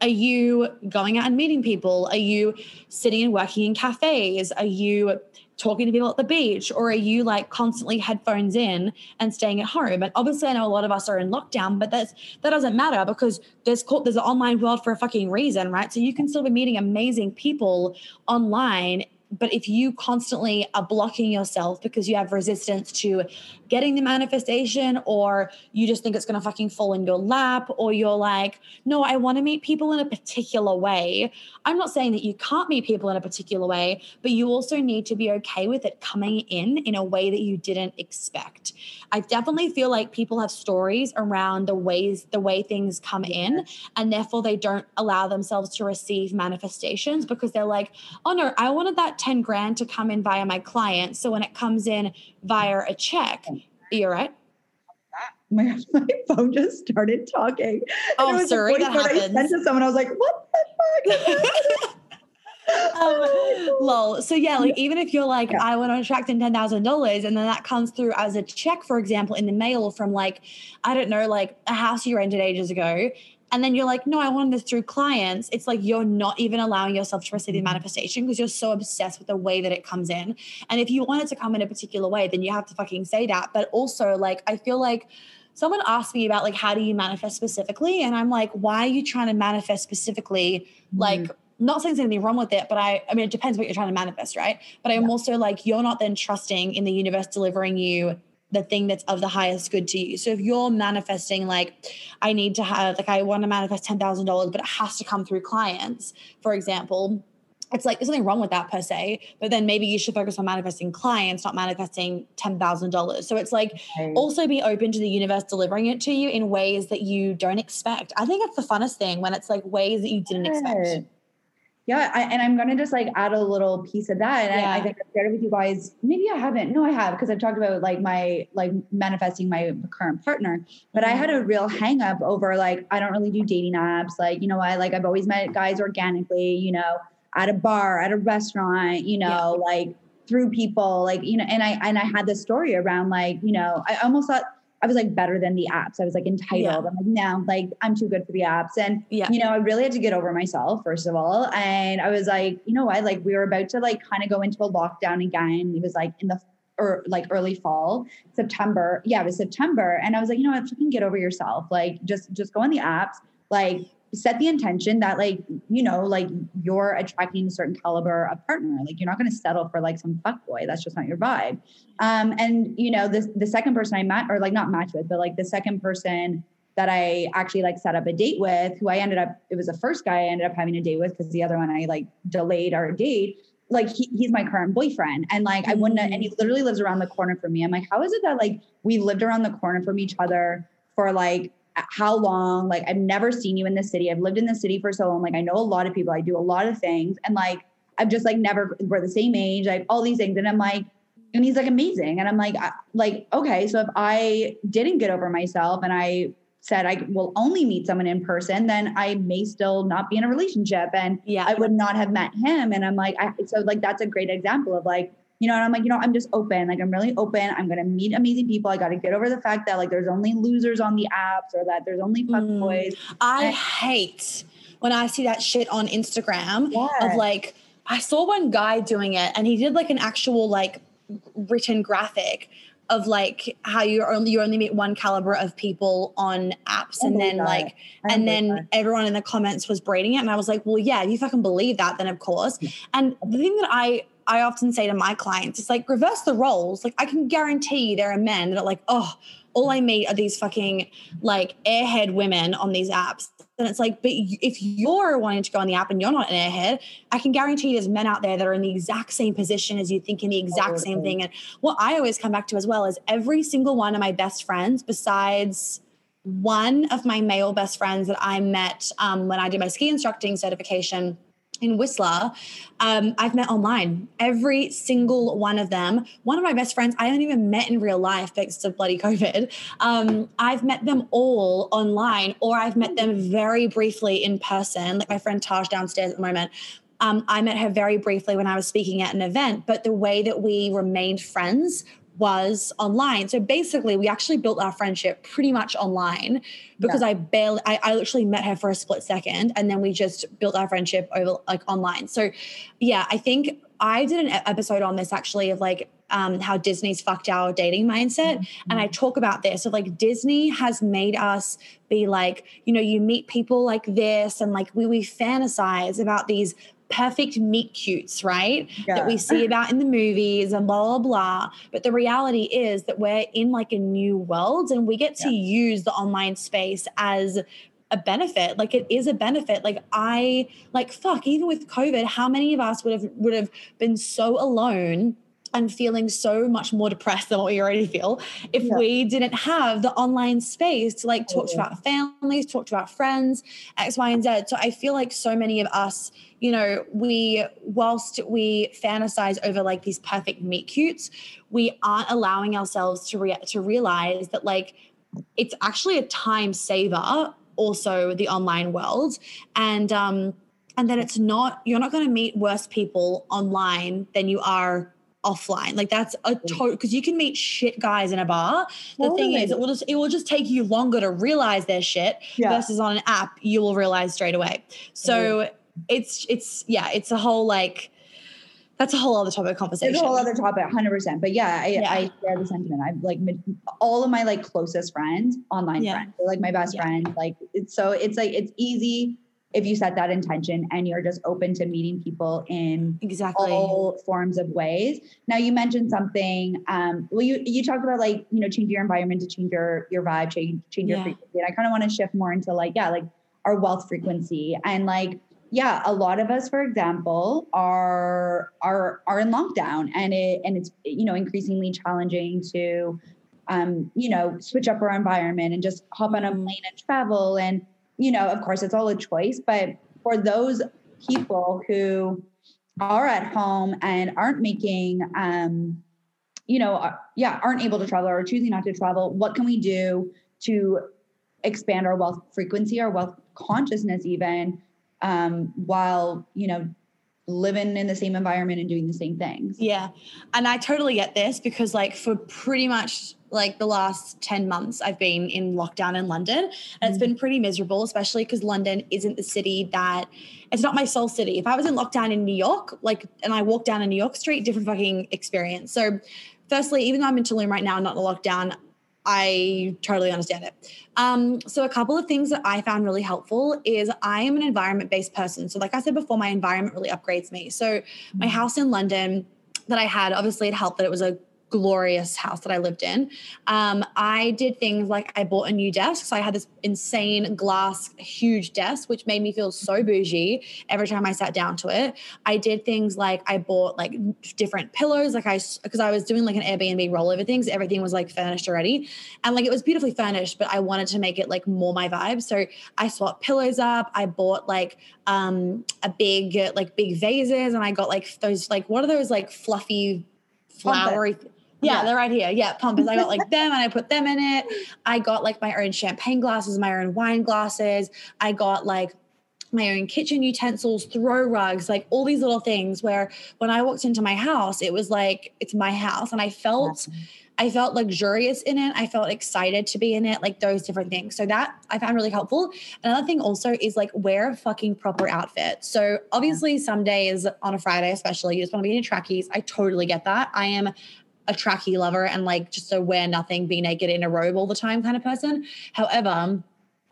are you going out and meeting people? Are you sitting and working in cafes? Are you talking to people at the beach or are you like constantly headphones in and staying at home? And obviously i know a lot of us are in lockdown but that's that doesn't matter because there's called there's an online world for a fucking reason right? So you can still be meeting amazing people online but if you constantly are blocking yourself because you have resistance to getting the manifestation or you just think it's going to fucking fall in your lap or you're like no i want to meet people in a particular way. I'm not saying that you can't meet people in a particular way but you also need to be okay with it coming in in a way that you didn't expect. I definitely feel like people have stories around the ways the way things come in and therefore they don't allow themselves to receive manifestations because they're like oh no i wanted that 10 grand to come in via my client so when it comes in via a check you're right. My, my phone just started talking. Oh, sorry, that happened. I sent to someone. I was like, "What the fuck?" um, lol. So yeah, like even if you're like, yeah. I want to attract in ten thousand dollars, and then that comes through as a check, for example, in the mail from like, I don't know, like a house you rented ages ago, and then you're like, no, I want this through clients. It's like you're not even allowing yourself to receive the mm-hmm. manifestation because you're so obsessed with the way that it comes in. And if you want it to come in a particular way, then you have to fucking say that. But also, like, I feel like someone asked me about like how do you manifest specifically and i'm like why are you trying to manifest specifically mm-hmm. like not saying there's anything wrong with it, but I, I mean, it depends what you're trying to manifest, right? But I'm yeah. also like, you're not then trusting in the universe delivering you the thing that's of the highest good to you. So if you're manifesting like I need to have like I want to manifest $10,000 but it has to come through clients, for example, it's like there's nothing wrong with that per se, but then maybe you should focus on manifesting clients, not manifesting $10,000. So it's like okay. also be open to the universe delivering it to you in ways that you don't expect. I think it's the funnest thing when it's like ways that you didn't expect yeah I, and i'm gonna just like add a little piece of that and yeah. I, I, think i've shared it with you guys maybe i haven't no i have because i've talked about like my like manifesting my current partner but mm-hmm. i had a mm-hmm. real hang up over like i don't really do dating apps like you know i like i've always met guys organically you know at a bar at a restaurant you know yeah. like through people like you know and i and i had this story around like you know i almost thought I was like better than the apps. I was like entitled. Yeah. I'm like, no, like I'm too good for the apps. And yeah. you know, I really had to get over myself, first of all. And I was like, you know what? Like we were about to like kind of go into a lockdown again. It was like in the or er, like early fall, September. Yeah, it was September. And I was like, you know what, If you can get over yourself. Like just just go on the apps. Like set the intention that like you know like you're attracting a certain caliber of partner. Like you're not going to settle for like some fuck boy. That's just not your vibe. Um and you know the the second person i met or like not match with but like the second person that i actually like set up a date with who i ended up it was the first guy i ended up having a date with because the other one i like delayed our date like he, he's my current boyfriend. And like i wouldn't and he literally lives around the corner from me. I'm like how is it that like we lived around the corner from each other for like how long? Like i've never seen you in the city. I've lived in the city for so long. Like i know a lot of people. I do a lot of things. And like i've just like never we're the same age. Like all these things. And i'm like and he's like amazing. And i'm like like okay so if i didn't get over myself and i said i will only meet someone in person then i may still not be in a relationship. And yeah. I would not have met him. And i'm like I, so like that's a great example of like you know, and I'm like, you know, I'm just open. Like, I'm really open. I'm going to meet amazing people. I got to get over the fact that like there's only losers on the apps or that there's only fuck mm. boys. I and- hate when I see that shit on Instagram yeah. of like, I saw one guy doing it and he did like an actual like written graphic of like how you only you only meet one caliber of people on apps and then that. like and then that. everyone in the comments was braiding it and I was like well yeah you fucking believe that then of course and the thing that I I often say to my clients, it's like reverse the roles. Like I can guarantee there are men that are like, oh, all I meet are these fucking like airhead women on these apps. And it's like, but if you're wanting to go on the app and you're not an airhead, I can guarantee there's men out there that are in the exact same position as you, thinking the exact same thing. And what I always come back to as well is every single one of my best friends, besides one of my male best friends that I met um, when I did my ski instructing certification in Whistler, um, I've met online. Every single one of them. One of my best friends, I haven't even met in real life thanks to bloody COVID. Um, I've met them all online, or I've met them very briefly in person. Like my friend Taj downstairs at the moment. Um, I met her very briefly when I was speaking at an event, but the way that we remained friends was online. So basically, we actually built our friendship pretty much online because yeah. I barely, I, I literally met her for a split second and then we just built our friendship over like online. So yeah, I think I did an episode on this actually of like um, how Disney's fucked our dating mindset. Mm-hmm. And I talk about this. So, like, Disney has made us be like, you know, you meet people like this, and like we, we fantasize about these perfect meet cutes, right? Yeah. That we see about in the movies and blah, blah, blah. But the reality is that we're in like a new world and we get to yeah. use the online space as a benefit like it is a benefit like i like fuck even with covid how many of us would have would have been so alone and feeling so much more depressed than what we already feel if yeah. we didn't have the online space to like talk to our families, talk to our friends, X, Y, and Z. So I feel like so many of us, you know, we, whilst we fantasize over like these perfect meet cutes, we aren't allowing ourselves to, re- to realize that like it's actually a time saver also the online world. And, um, and then it's not you're not going to meet worse people online than you are offline. Like that's a total because you can meet shit guys in a bar. The totally. thing is, it will just it will just take you longer to realize their shit yeah. versus on an app you will realize straight away. So yeah. it's it's yeah, it's a whole like that's a whole other topic of conversation. It's a whole other topic, hundred percent. But yeah, I, yeah. I share the sentiment. I've like all of my like closest friends, online friends, They're like my best friends. Like it's so it's like it's easy if you set that intention and you're just open to meeting people in exactly all forms of ways. Now you mentioned something. Um, well, you you talked about like you know change your environment to change your your vibe, change change your frequency. And I kind of want to shift more into like yeah, like our wealth frequency and like yeah, a lot of us, for example, are are are in lockdown, and it and it's you know increasingly challenging to um, you know switch up our environment and just hop on a mm-hmm. plane and travel and you know, of course, it's all a choice, but for those people who are at home and aren't making, um, you know, uh, yeah, aren't able to travel or choosing not to travel, what can we do to expand our wealth frequency, our wealth consciousness, even um, while, you know, living in the same environment and doing the same things. Yeah. And I totally get this because like for pretty much like the last 10 months I've been in lockdown in London and mm-hmm. it's been pretty miserable especially cuz London isn't the city that it's not my soul city. If I was in lockdown in New York like and I walked down a New York street different fucking experience. So firstly even though I'm in Tulum right now not in lockdown I totally understand it. Um, so, a couple of things that I found really helpful is I am an environment based person. So, like I said before, my environment really upgrades me. So, my mm-hmm. house in London that I had, obviously, it helped that it was a glorious house that I lived in. Um, I did things like I bought a new desk. So I had this insane glass, huge desk, which made me feel so bougie every time I sat down to it. I did things like I bought like different pillows, like I, because I was doing like an Airbnb rollover things. Everything was like furnished already. And like it was beautifully furnished, but I wanted to make it like more my vibe. So I swapped pillows up. I bought like um a big, like big vases and I got like those, like, what are those like fluffy flowery yeah, yeah, they're right here. Yeah, pumpkins. I got like them and I put them in it. I got like my own champagne glasses, my own wine glasses. I got like my own kitchen utensils, throw rugs, like all these little things where when I walked into my house, it was like it's my house and I felt I felt luxurious in it. I felt excited to be in it, like those different things. So that I found really helpful. Another thing also is like wear a fucking proper outfit. So obviously some days on a Friday, especially, you just want to be in your trackies. I totally get that. I am a tracky lover and like just a wear nothing, be naked in a robe all the time kind of person. However,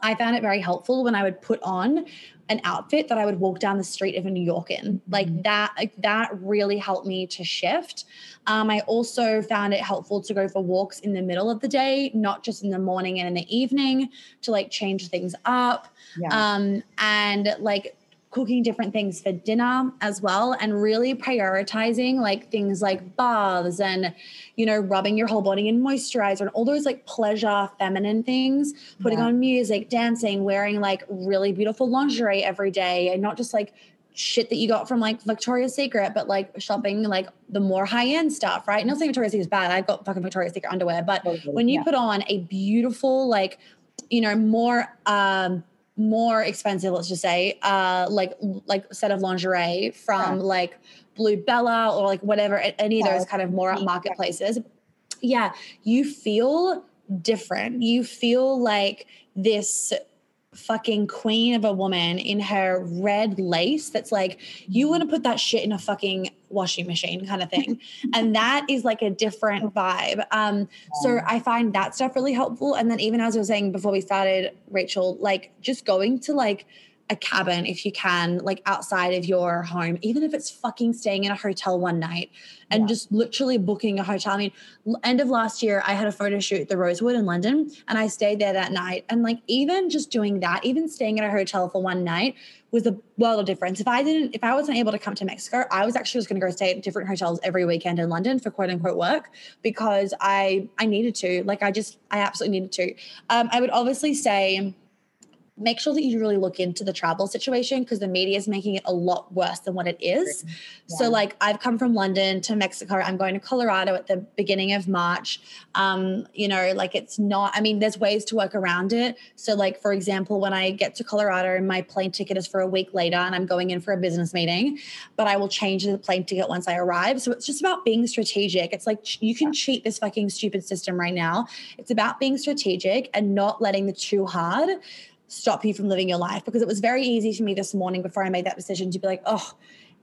I found it very helpful when I would put on an outfit that I would walk down the street of a New York in. Like mm-hmm. that, like that really helped me to shift. Um, I also found it helpful to go for walks in the middle of the day, not just in the morning and in the evening to like change things up. Yeah. Um, and like cooking different things for dinner as well and really prioritizing like things like baths and you know rubbing your whole body in moisturizer and all those like pleasure feminine things putting yeah. on music dancing wearing like really beautiful lingerie every day and not just like shit that you got from like Victoria's Secret, but like shopping like the more high end stuff, right? Not saying Victoria's Secret is bad. I've got fucking Victoria's Secret underwear, but when you yeah. put on a beautiful, like, you know, more um more expensive, let's just say, uh, like like set of lingerie from yeah. like Bluebella or like whatever, any of those kind of more marketplaces. Yeah, you feel different. You feel like this fucking queen of a woman in her red lace that's like you want to put that shit in a fucking washing machine kind of thing. And that is like a different vibe. Um so i find that stuff really helpful. And then even as i was saying before we started rachel like just going to like a cabin if you can, like outside of your home, even if it's fucking staying in a hotel one night and yeah. just literally booking a hotel. I mean, end of last year, I had a photo shoot at the Rosewood in London and I stayed there that night. And like, even just doing that, even staying in a hotel for one night was a world of difference. If I didn't, if I wasn't able to come to Mexico, I was actually just going to go stay at different hotels every weekend in London for quote unquote work because I, I needed to, like, I just, I absolutely needed to. Um, I would obviously say, make sure that you really look into the travel situation because the media is making it a lot worse than what it is. Yeah. So, like, I've come from London to Mexico. I'm going to Colorado at the beginning of March. Um, you know, like, it's not, I mean, there's ways to work around it. So, like, for example, when I get to Colorado, and my plane ticket is for a week later and I'm going in for a business meeting, but I will change the plane ticket once I arrive. So, it's just about being strategic. It's like you can cheat this fucking stupid system right now. It's about being strategic and not letting the too hard stop you from living your life because it was very easy for me this morning before I made that decision to be like, oh,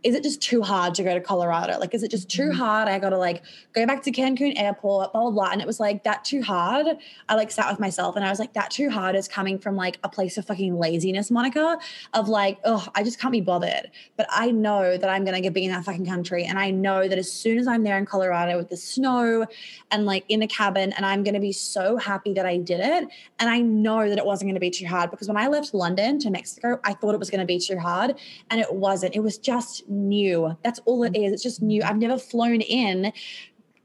is it just too hard to go to Colorado? Like, is it just too mm-hmm. hard? I got to like go back to Cancun airport, blah, blah, blah. And it was like, that too hard. I like sat with myself and I was like, that too hard is coming from like a place of fucking laziness, Monica, of like, oh, I just can't be bothered. But I know that I'm going to be in that fucking country. And I know that as soon as I'm there in Colorado with the snow and like in the cabin, and I'm going to be so happy that I did it. And I know that it wasn't going to be too hard because when I left London to Mexico, I thought it was going to be too hard. And it wasn't. It was just new. That's all it is. It's just new. I've never flown in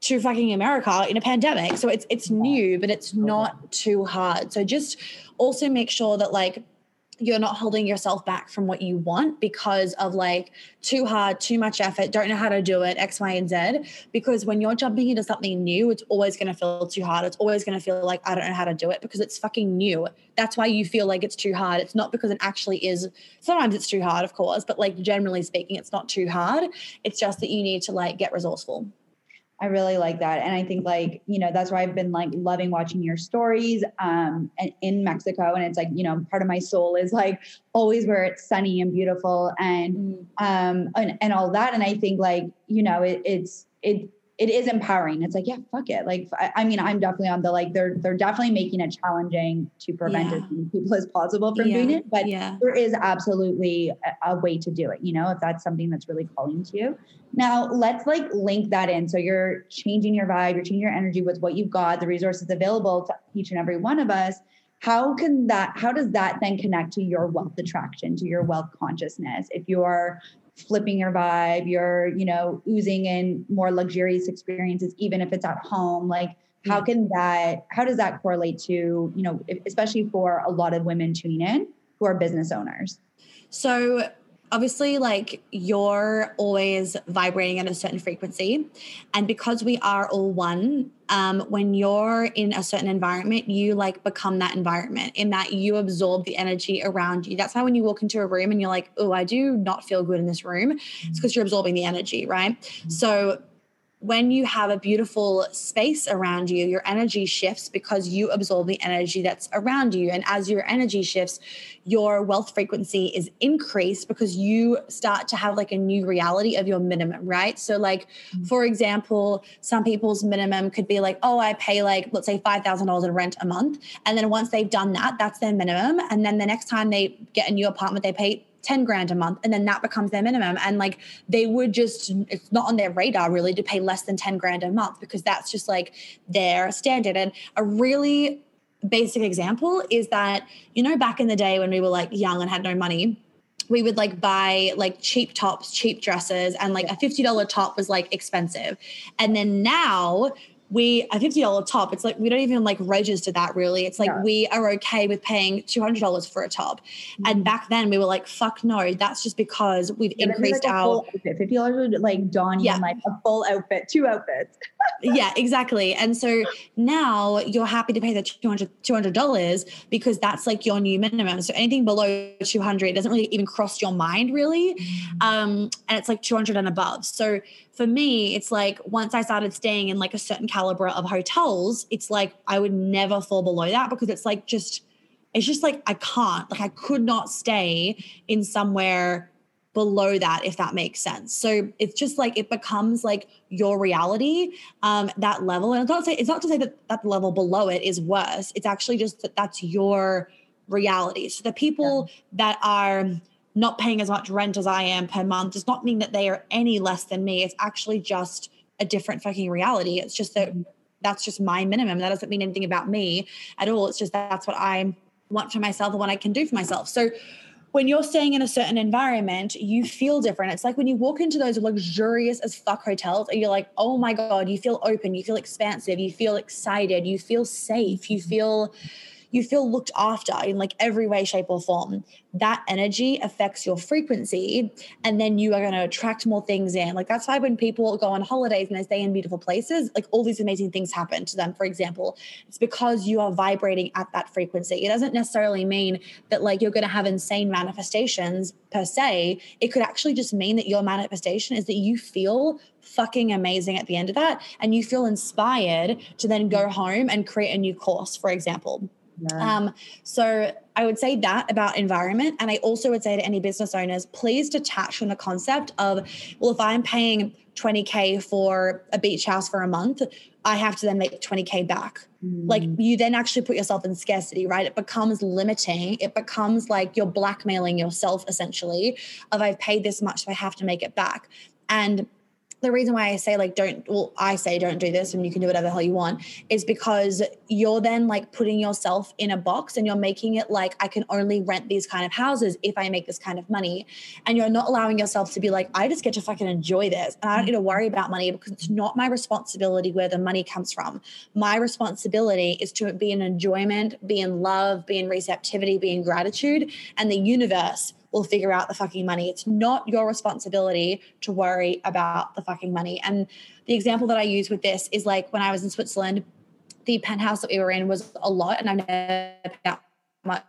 to fucking America in a pandemic. So it's it's new, but it's not too hard. So just also make sure that like you're not holding yourself back from what you want because of like too hard, too much effort, don't know how to do it, X, Y, and Z. Because when you're jumping into something new, it's always going to feel too hard. It's always going to feel like I don't know how to do it because it's fucking new. That's why you feel like it's too hard. It's not because it actually is. Sometimes it's too hard, of course, but like generally speaking, it's not too hard. It's just that you need to like get resourceful. I really like that. And I think like, you know, that's why I've been like loving watching your stories um and in Mexico. And it's like, you know, part of my soul is like always where it's sunny and beautiful and mm. um and, and all that. And I think like, you know, it, it's it it is empowering. It's like, yeah, fuck it. Like, I, I, mean, I'm definitely on the like, they're they're definitely making it challenging to prevent yeah. as many people as possible from yeah. doing it. But yeah. there is absolutely a, a, way to do it. You know, if that's something that's really calling to you. Now, let's like link that in. So you're changing your vibe, you're changing your energy with what you've got, the resources available to each and every one of us. How can that? How does that then connect to your wealth attraction, to your wealth consciousness? If you're flipping your vibe, you're, you know, oozing in more luxurious experiences, even if it's at home. Like, how mm. can that, how does that correlate to, you know, especially for a lot of women tuning in who are business owners? So, obviously like you're always vibrating at a certain frequency. And because we are all one um, when you're in a certain environment you like become that environment in that you absorb the energy around you. That's why when you walk into a room and you're like oh i do not feel good in this room. It's because you're absorbing the energy right? Mm-hmm. so when you have a beautiful space around you, your energy shifts because you absorb the energy that's around you. And as your energy shifts, your wealth frequency is increased because you start to have like a new reality of your minimum, right? So, like, mm-hmm. for example, some people's minimum could be like, oh, I pay like, let's say $5,000 in rent a month. And then once they've done that, that's their minimum. And then the next time they get a new apartment, they pay 10 grand a month and then that becomes their minimum and like they would just it's not on their radar really to pay less than 10 grand a month because that's just like their standard and a really basic example is that you know back in the day when we were like young and had no money we would like buy like cheap tops, cheap dresses, and like a $50 top was like expensive. And then now we a fifty dollar top. It's like we don't even like register that really. It's like yeah. we are okay with paying two hundred dollars for a top. Mm-hmm. And back then we were like, fuck no, that's just because we've yeah, increased like our fifty dollars would like you yeah. like a full outfit, two outfits. yeah, exactly. And so now you're happy to pay the 200 dollars because that's like your new minimum. So anything below two hundred doesn't really even cross your mind really, mm-hmm. um, and it's like two hundred and above. So for me, it's like once I started staying in like a certain caliber of hotels, it's like I would never fall below that because it's like just, it's just like I can't, like I could not stay in somewhere below that if that makes sense. So it's just like it becomes like your reality um that level. And it's not to say it's not to say that that level below it is worse. It's actually just that that's your reality. So the people yeah. that are not paying as much rent as I am per month does not mean that they are any less than me. It's actually just a different fucking reality. It's just that that's just my minimum. That doesn't mean anything about me at all. It's just that's what I want for myself and what I can do for myself. So when you're staying in a certain environment, you feel different. It's like when you walk into those luxurious as fuck hotels and you're like, oh my God, you feel open, you feel expansive, you feel excited, you feel safe, you feel you feel looked after in like every way, shape, or form. That energy affects your frequency, and then you are going to attract more things in. Like that's why when people go on holidays and they stay in beautiful places, like all these amazing things happen to them. For example, it's because you are vibrating at that frequency. It doesn't necessarily mean that like you're going to have insane manifestations per se. It could actually just mean that your manifestation is that you feel fucking amazing at the end of that and you feel inspired to then go home and create a new course, for example. Yeah. Um, so I would say that about environment. And I also would say to any business owners, please detach from the concept of, well, if I'm paying 20K for a beach house for a month, I have to then make 20K back. Mm. Like you then actually put yourself in scarcity, right? It becomes limiting. It becomes like you're blackmailing yourself essentially of I've paid this much, so I have to make it back. And the reason why I say like don't well I say don't do this and you can do whatever the hell you want is because you're then like putting yourself in a box and you're making it like I can only rent these kind of houses if I make this kind of money. And you're not allowing yourself to be like I just get to fucking enjoy this and I don't need to worry about money because it's not my responsibility where the money comes from. My responsibility is to be in enjoyment be in love be in receptivity be in gratitude and the universe will figure out the fucking money. It's not your responsibility to worry about the fucking money. And the example that I use with this is like when I was in Switzerland, the penthouse that we were in was a lot, and I've never paid out much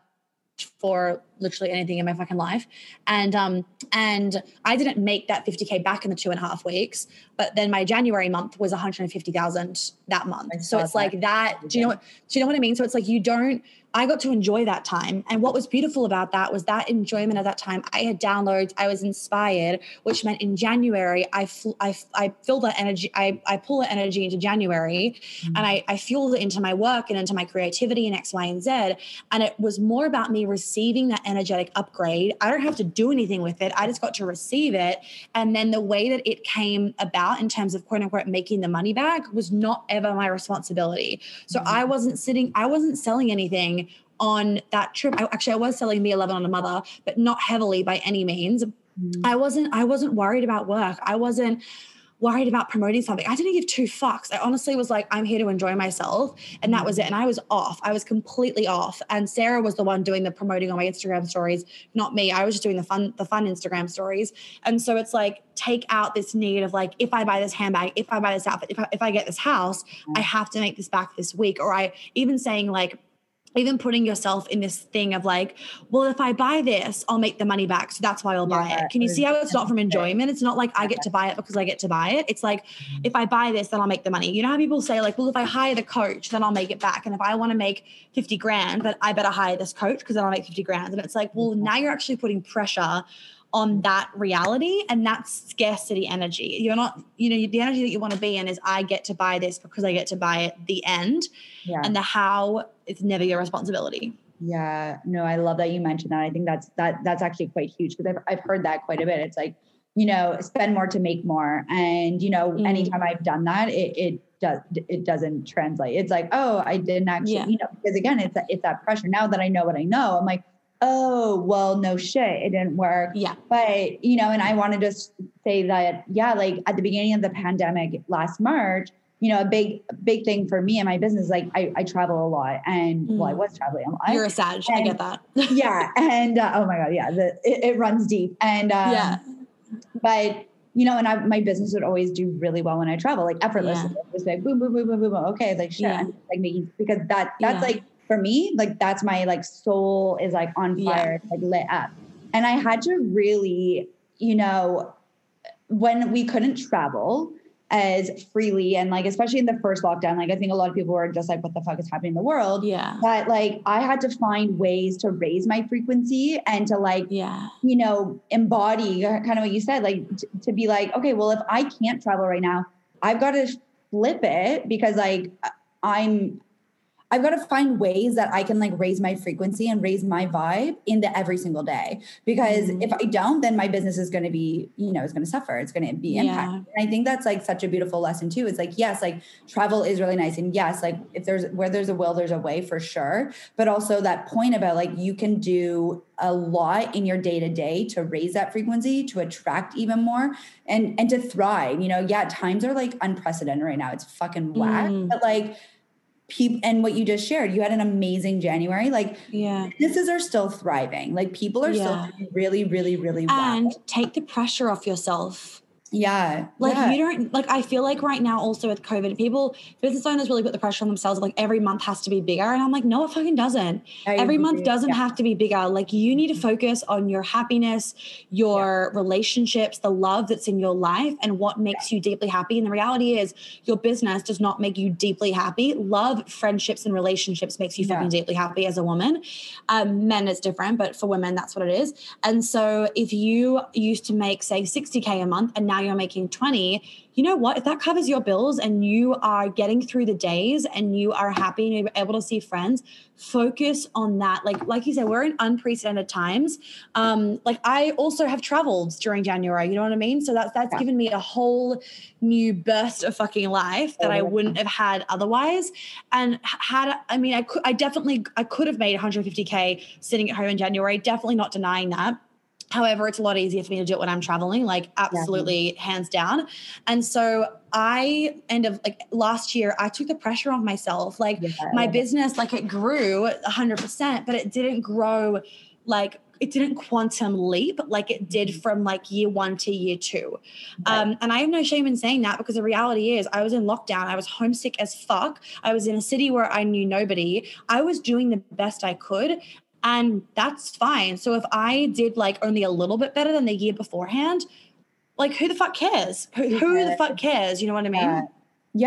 for literally anything in my fucking life. And um and I didn't make that 50k back in the two and a half weeks, but then my January month was 150,000 that month. So it's that. like that. Do you know what do you know what I mean? So it's like you don't I got to enjoy that time. And what was beautiful about that was that enjoyment of that time. I had downloads, I was inspired, which meant in January, I, fl- I, I feel that energy, I, I pull that energy into January mm-hmm. and I, I fuel it into my work and into my creativity and X, Y, and Z. And it was more about me receiving that energetic upgrade. I don't have to do anything with it. I just got to receive it. And then the way that it came about in terms of quote unquote making the money back was not ever my responsibility. So mm-hmm. I wasn't sitting, I wasn't selling anything on that trip. I, actually, I was selling Me11 on a mother, but not heavily by any means. Mm. I wasn't. I wasn't worried about work. I wasn't worried about promoting something. I didn't give two fucks. I honestly was like, I'm here to enjoy myself. And that was it. And I was off. I was completely off. And Sarah was the one doing the promoting on my Instagram stories, not me. I was just doing the fun, the fun Instagram stories. And so it's like, take out this need of like, if I buy this handbag, if I buy this outfit, if I, if I get this house, mm. I have to make this back this week. Or I even saying like, even putting yourself in this thing of like, well, if I buy this, I'll make the money back. So that's why I'll buy yeah, it. Can you see how it's not from enjoyment? It's not like I get to buy it because I get to buy it. It's like, if I buy this, then I'll make the money. You know how people say, like, well, if I hire the coach, then I'll make it back. And if I want to make 50 grand, then I better hire this coach because then I'll make 50 grand. And it's like, well, mm-hmm. now you're actually putting pressure on that reality and that scarcity energy. You're not, you know, the energy that you want to be in is I get to buy this because I get to buy it, the end. Yeah. And the how it's never your responsibility. Yeah, no, I love that you mentioned that. I think that's that that's actually quite huge because I've I've heard that quite a bit. It's like, you know, spend more to make more. And you know, mm. anytime I've done that, it it does it doesn't translate. It's like, oh, I didn't actually, yeah. you know, because again, it's it's that pressure. Now that I know what I know, I'm like, oh, well, no shit, it didn't work. Yeah. But, you know, and I want to just say that, yeah, like at the beginning of the pandemic last March, you know, a big, big thing for me and my business, like I, I travel a lot and mm. well, I mm. was traveling a lot. You're a Sag, and, I get that. yeah. And uh, oh my God, yeah, the, it, it runs deep. And um, yeah. But, you know, and I, my business would always do really well when I travel, like effortlessly. Yeah. Just like boom, boom, boom, boom, boom, boom. Okay, like shit, yeah. I'm like making because that that's yeah. like for me, like that's my like soul is like on fire, yeah. like lit up. And I had to really, you know, when we couldn't travel as freely and like especially in the first lockdown, like I think a lot of people were just like, what the fuck is happening in the world? Yeah. But like I had to find ways to raise my frequency and to like, yeah, you know, embody kind of what you said, like t- to be like, okay, well, if I can't travel right now, I've got to flip it because like I'm I've got to find ways that I can like raise my frequency and raise my vibe in the every single day. Because mm-hmm. if I don't, then my business is going to be, you know, it's going to suffer. It's going to be impacted. Yeah. And I think that's like such a beautiful lesson too. It's like, yes, like travel is really nice. And yes, like if there's where there's a will, there's a way for sure. But also that point about like you can do a lot in your day to day to raise that frequency, to attract even more and and to thrive. You know, yeah, times are like unprecedented right now. It's fucking whack. Mm. But like people and what you just shared you had an amazing january like yeah. businesses are still thriving like people are yeah. still really really really well. And take the pressure off yourself yeah. Like yeah. you don't like I feel like right now also with COVID, people business owners really put the pressure on themselves like every month has to be bigger. And I'm like, no, it fucking doesn't. I every agree. month doesn't yeah. have to be bigger. Like you need to focus on your happiness, your yeah. relationships, the love that's in your life and what makes you deeply happy. And the reality is your business does not make you deeply happy. Love, friendships, and relationships makes you fucking deeply happy as a woman. Um, men is different, but for women, that's what it is. And so if you used to make, say, 60K a month and now you're making 20, you know what? If that covers your bills and you are getting through the days and you are happy and you're able to see friends, focus on that. Like, like you said, we're in unprecedented times. Um, like I also have traveled during January, you know what I mean? So that's that's yeah. given me a whole new burst of fucking life that I wouldn't have had otherwise. And had I mean, I could I definitely I could have made 150k sitting at home in January, definitely not denying that However, it's a lot easier for me to do it when I'm traveling, like absolutely yeah. hands down. And so I end of like last year, I took the pressure off myself. Like yeah. my business, like it grew 100%, but it didn't grow like it didn't quantum leap like it did mm-hmm. from like year one to year two. Right. Um, and I have no shame in saying that because the reality is I was in lockdown. I was homesick as fuck. I was in a city where I knew nobody. I was doing the best I could and that's fine. So if I did like only a little bit better than the year beforehand, like who the fuck cares? Who, who the fuck cares? You know what I mean? yeah,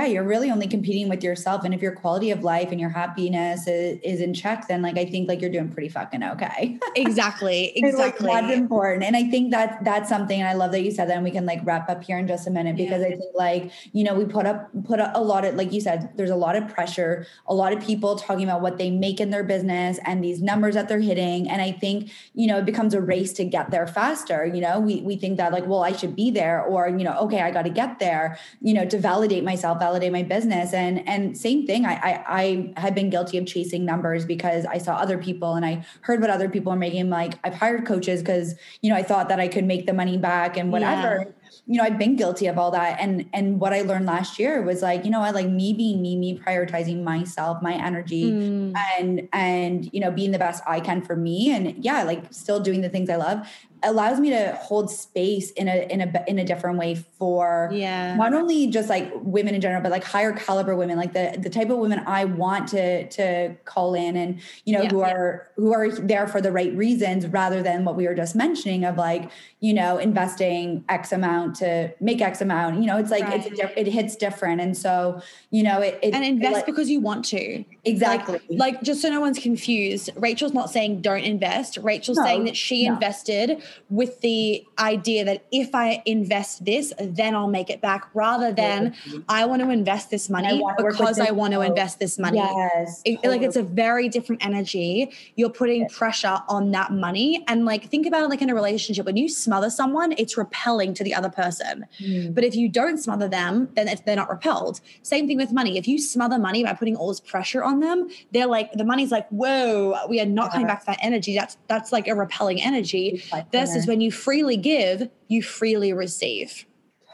you're really only competing with yourself. And if your quality of life and your happiness is, is in check, then like I think like you're doing pretty fucking okay. exactly. Exactly. like, that's important. And I think that that's something, and I love that you said that, and we can like wrap up here in just a minute because yeah. I think like, you know, we put up put a, a lot of like you said, there's a lot of pressure, a lot of people talking about what they make in their business and these numbers that they're hitting. And I think, you know, it becomes a race to get there faster. You know, we we think that like, well, I should be there, or, you know, okay, I got to get there, you know, to validate myself validate my business. And and same thing I, I i had been guilty of chasing numbers because i saw other people and i heard what other people are making. Like i've hired coaches because you know i thought that i could make the money back and whatever. Yeah you know i've been guilty of all that. And and what i learned last year was like you know i like me being me me prioritizing myself my energy mm. and and you know being the best i can for me. And yeah like still doing the things i love allows me to hold space in a in a in a different way for yeah. not only just like women in general but like higher caliber women like the the type of women I want to to call in and you know yeah, who are yeah. who are there for the right reasons rather than what we were just mentioning of like you know investing x amount to make x amount. You know it's like right. it's it hits different. And so you know it, it and invest it like, because you want to. Exactly. like, like, just so no one's confused Rachel's not saying don't invest. Rachel's no, saying that she no. invested with the idea that if I invest this, then I'll make it back rather than I want to invest this money I because I want to invest this money. Yes. It, like it's a very different energy. You're putting yes. pressure on that money. And like think about it like in a relationship. When you smother someone, it's repelling to the other person. Mm. But if you don't smother them, then if they're not repelled. Same thing with money. If you smother money by putting all this pressure on them, they're like the money's like, whoa, we are not yeah. coming back to that energy. That's that's like a repelling energy. Versus when you freely give, you freely receive.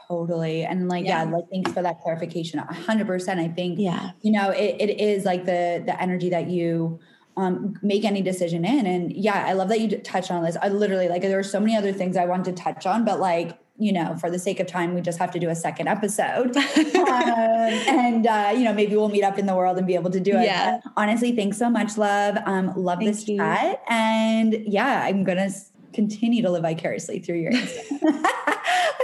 Totally. And like, yeah, yeah like thanks for that clarification. A hundred percent. I think, yeah, you know, it, it is like the, the energy that you, um, make any decision in. And yeah, I love that you touched on this. I literally like, there are so many other things I want to touch on, but like, you know, for the sake of time, we just have to do a second episode. um, and, uh, you know, maybe we'll meet up in the world and be able to do it. Yeah. But honestly, thanks so much, love. Um, love Thank this you. chat. And yeah, I'm going to continue to live vicariously through your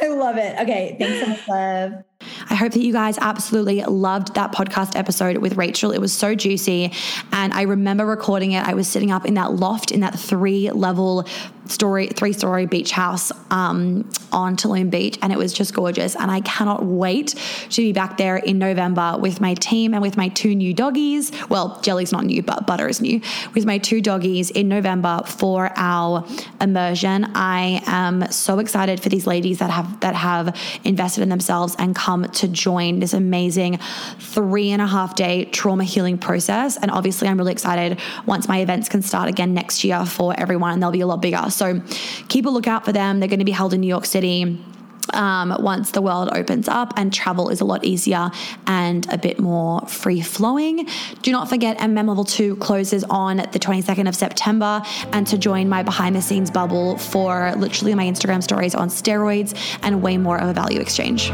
I love it. Okay. Thanks so much, love. I hope that you guys absolutely loved that podcast episode with Rachel. It was so juicy. And I remember recording it. I was sitting up in that loft in that three level story, three story beach house um, on Tulum Beach, and it was just gorgeous. And I cannot wait to be back there in November with my team and with my two new doggies. Well, Jelly's not new, but Butter is new. With my two doggies in November for our immersion. I am so excited for these ladies that have that have invested in themselves and come to join this amazing three and a half day trauma healing process. And obviously, I'm really excited once my events can start again next year for everyone, and they'll be a lot bigger. So keep a lookout for them. They're going to be held in New York City um, once the world opens up and travel is a lot easier and a bit more free flowing. Do not forget, MM Level 2 closes on the 22nd of September and to join my behind the scenes bubble for literally my Instagram stories on steroids and way more of a value exchange.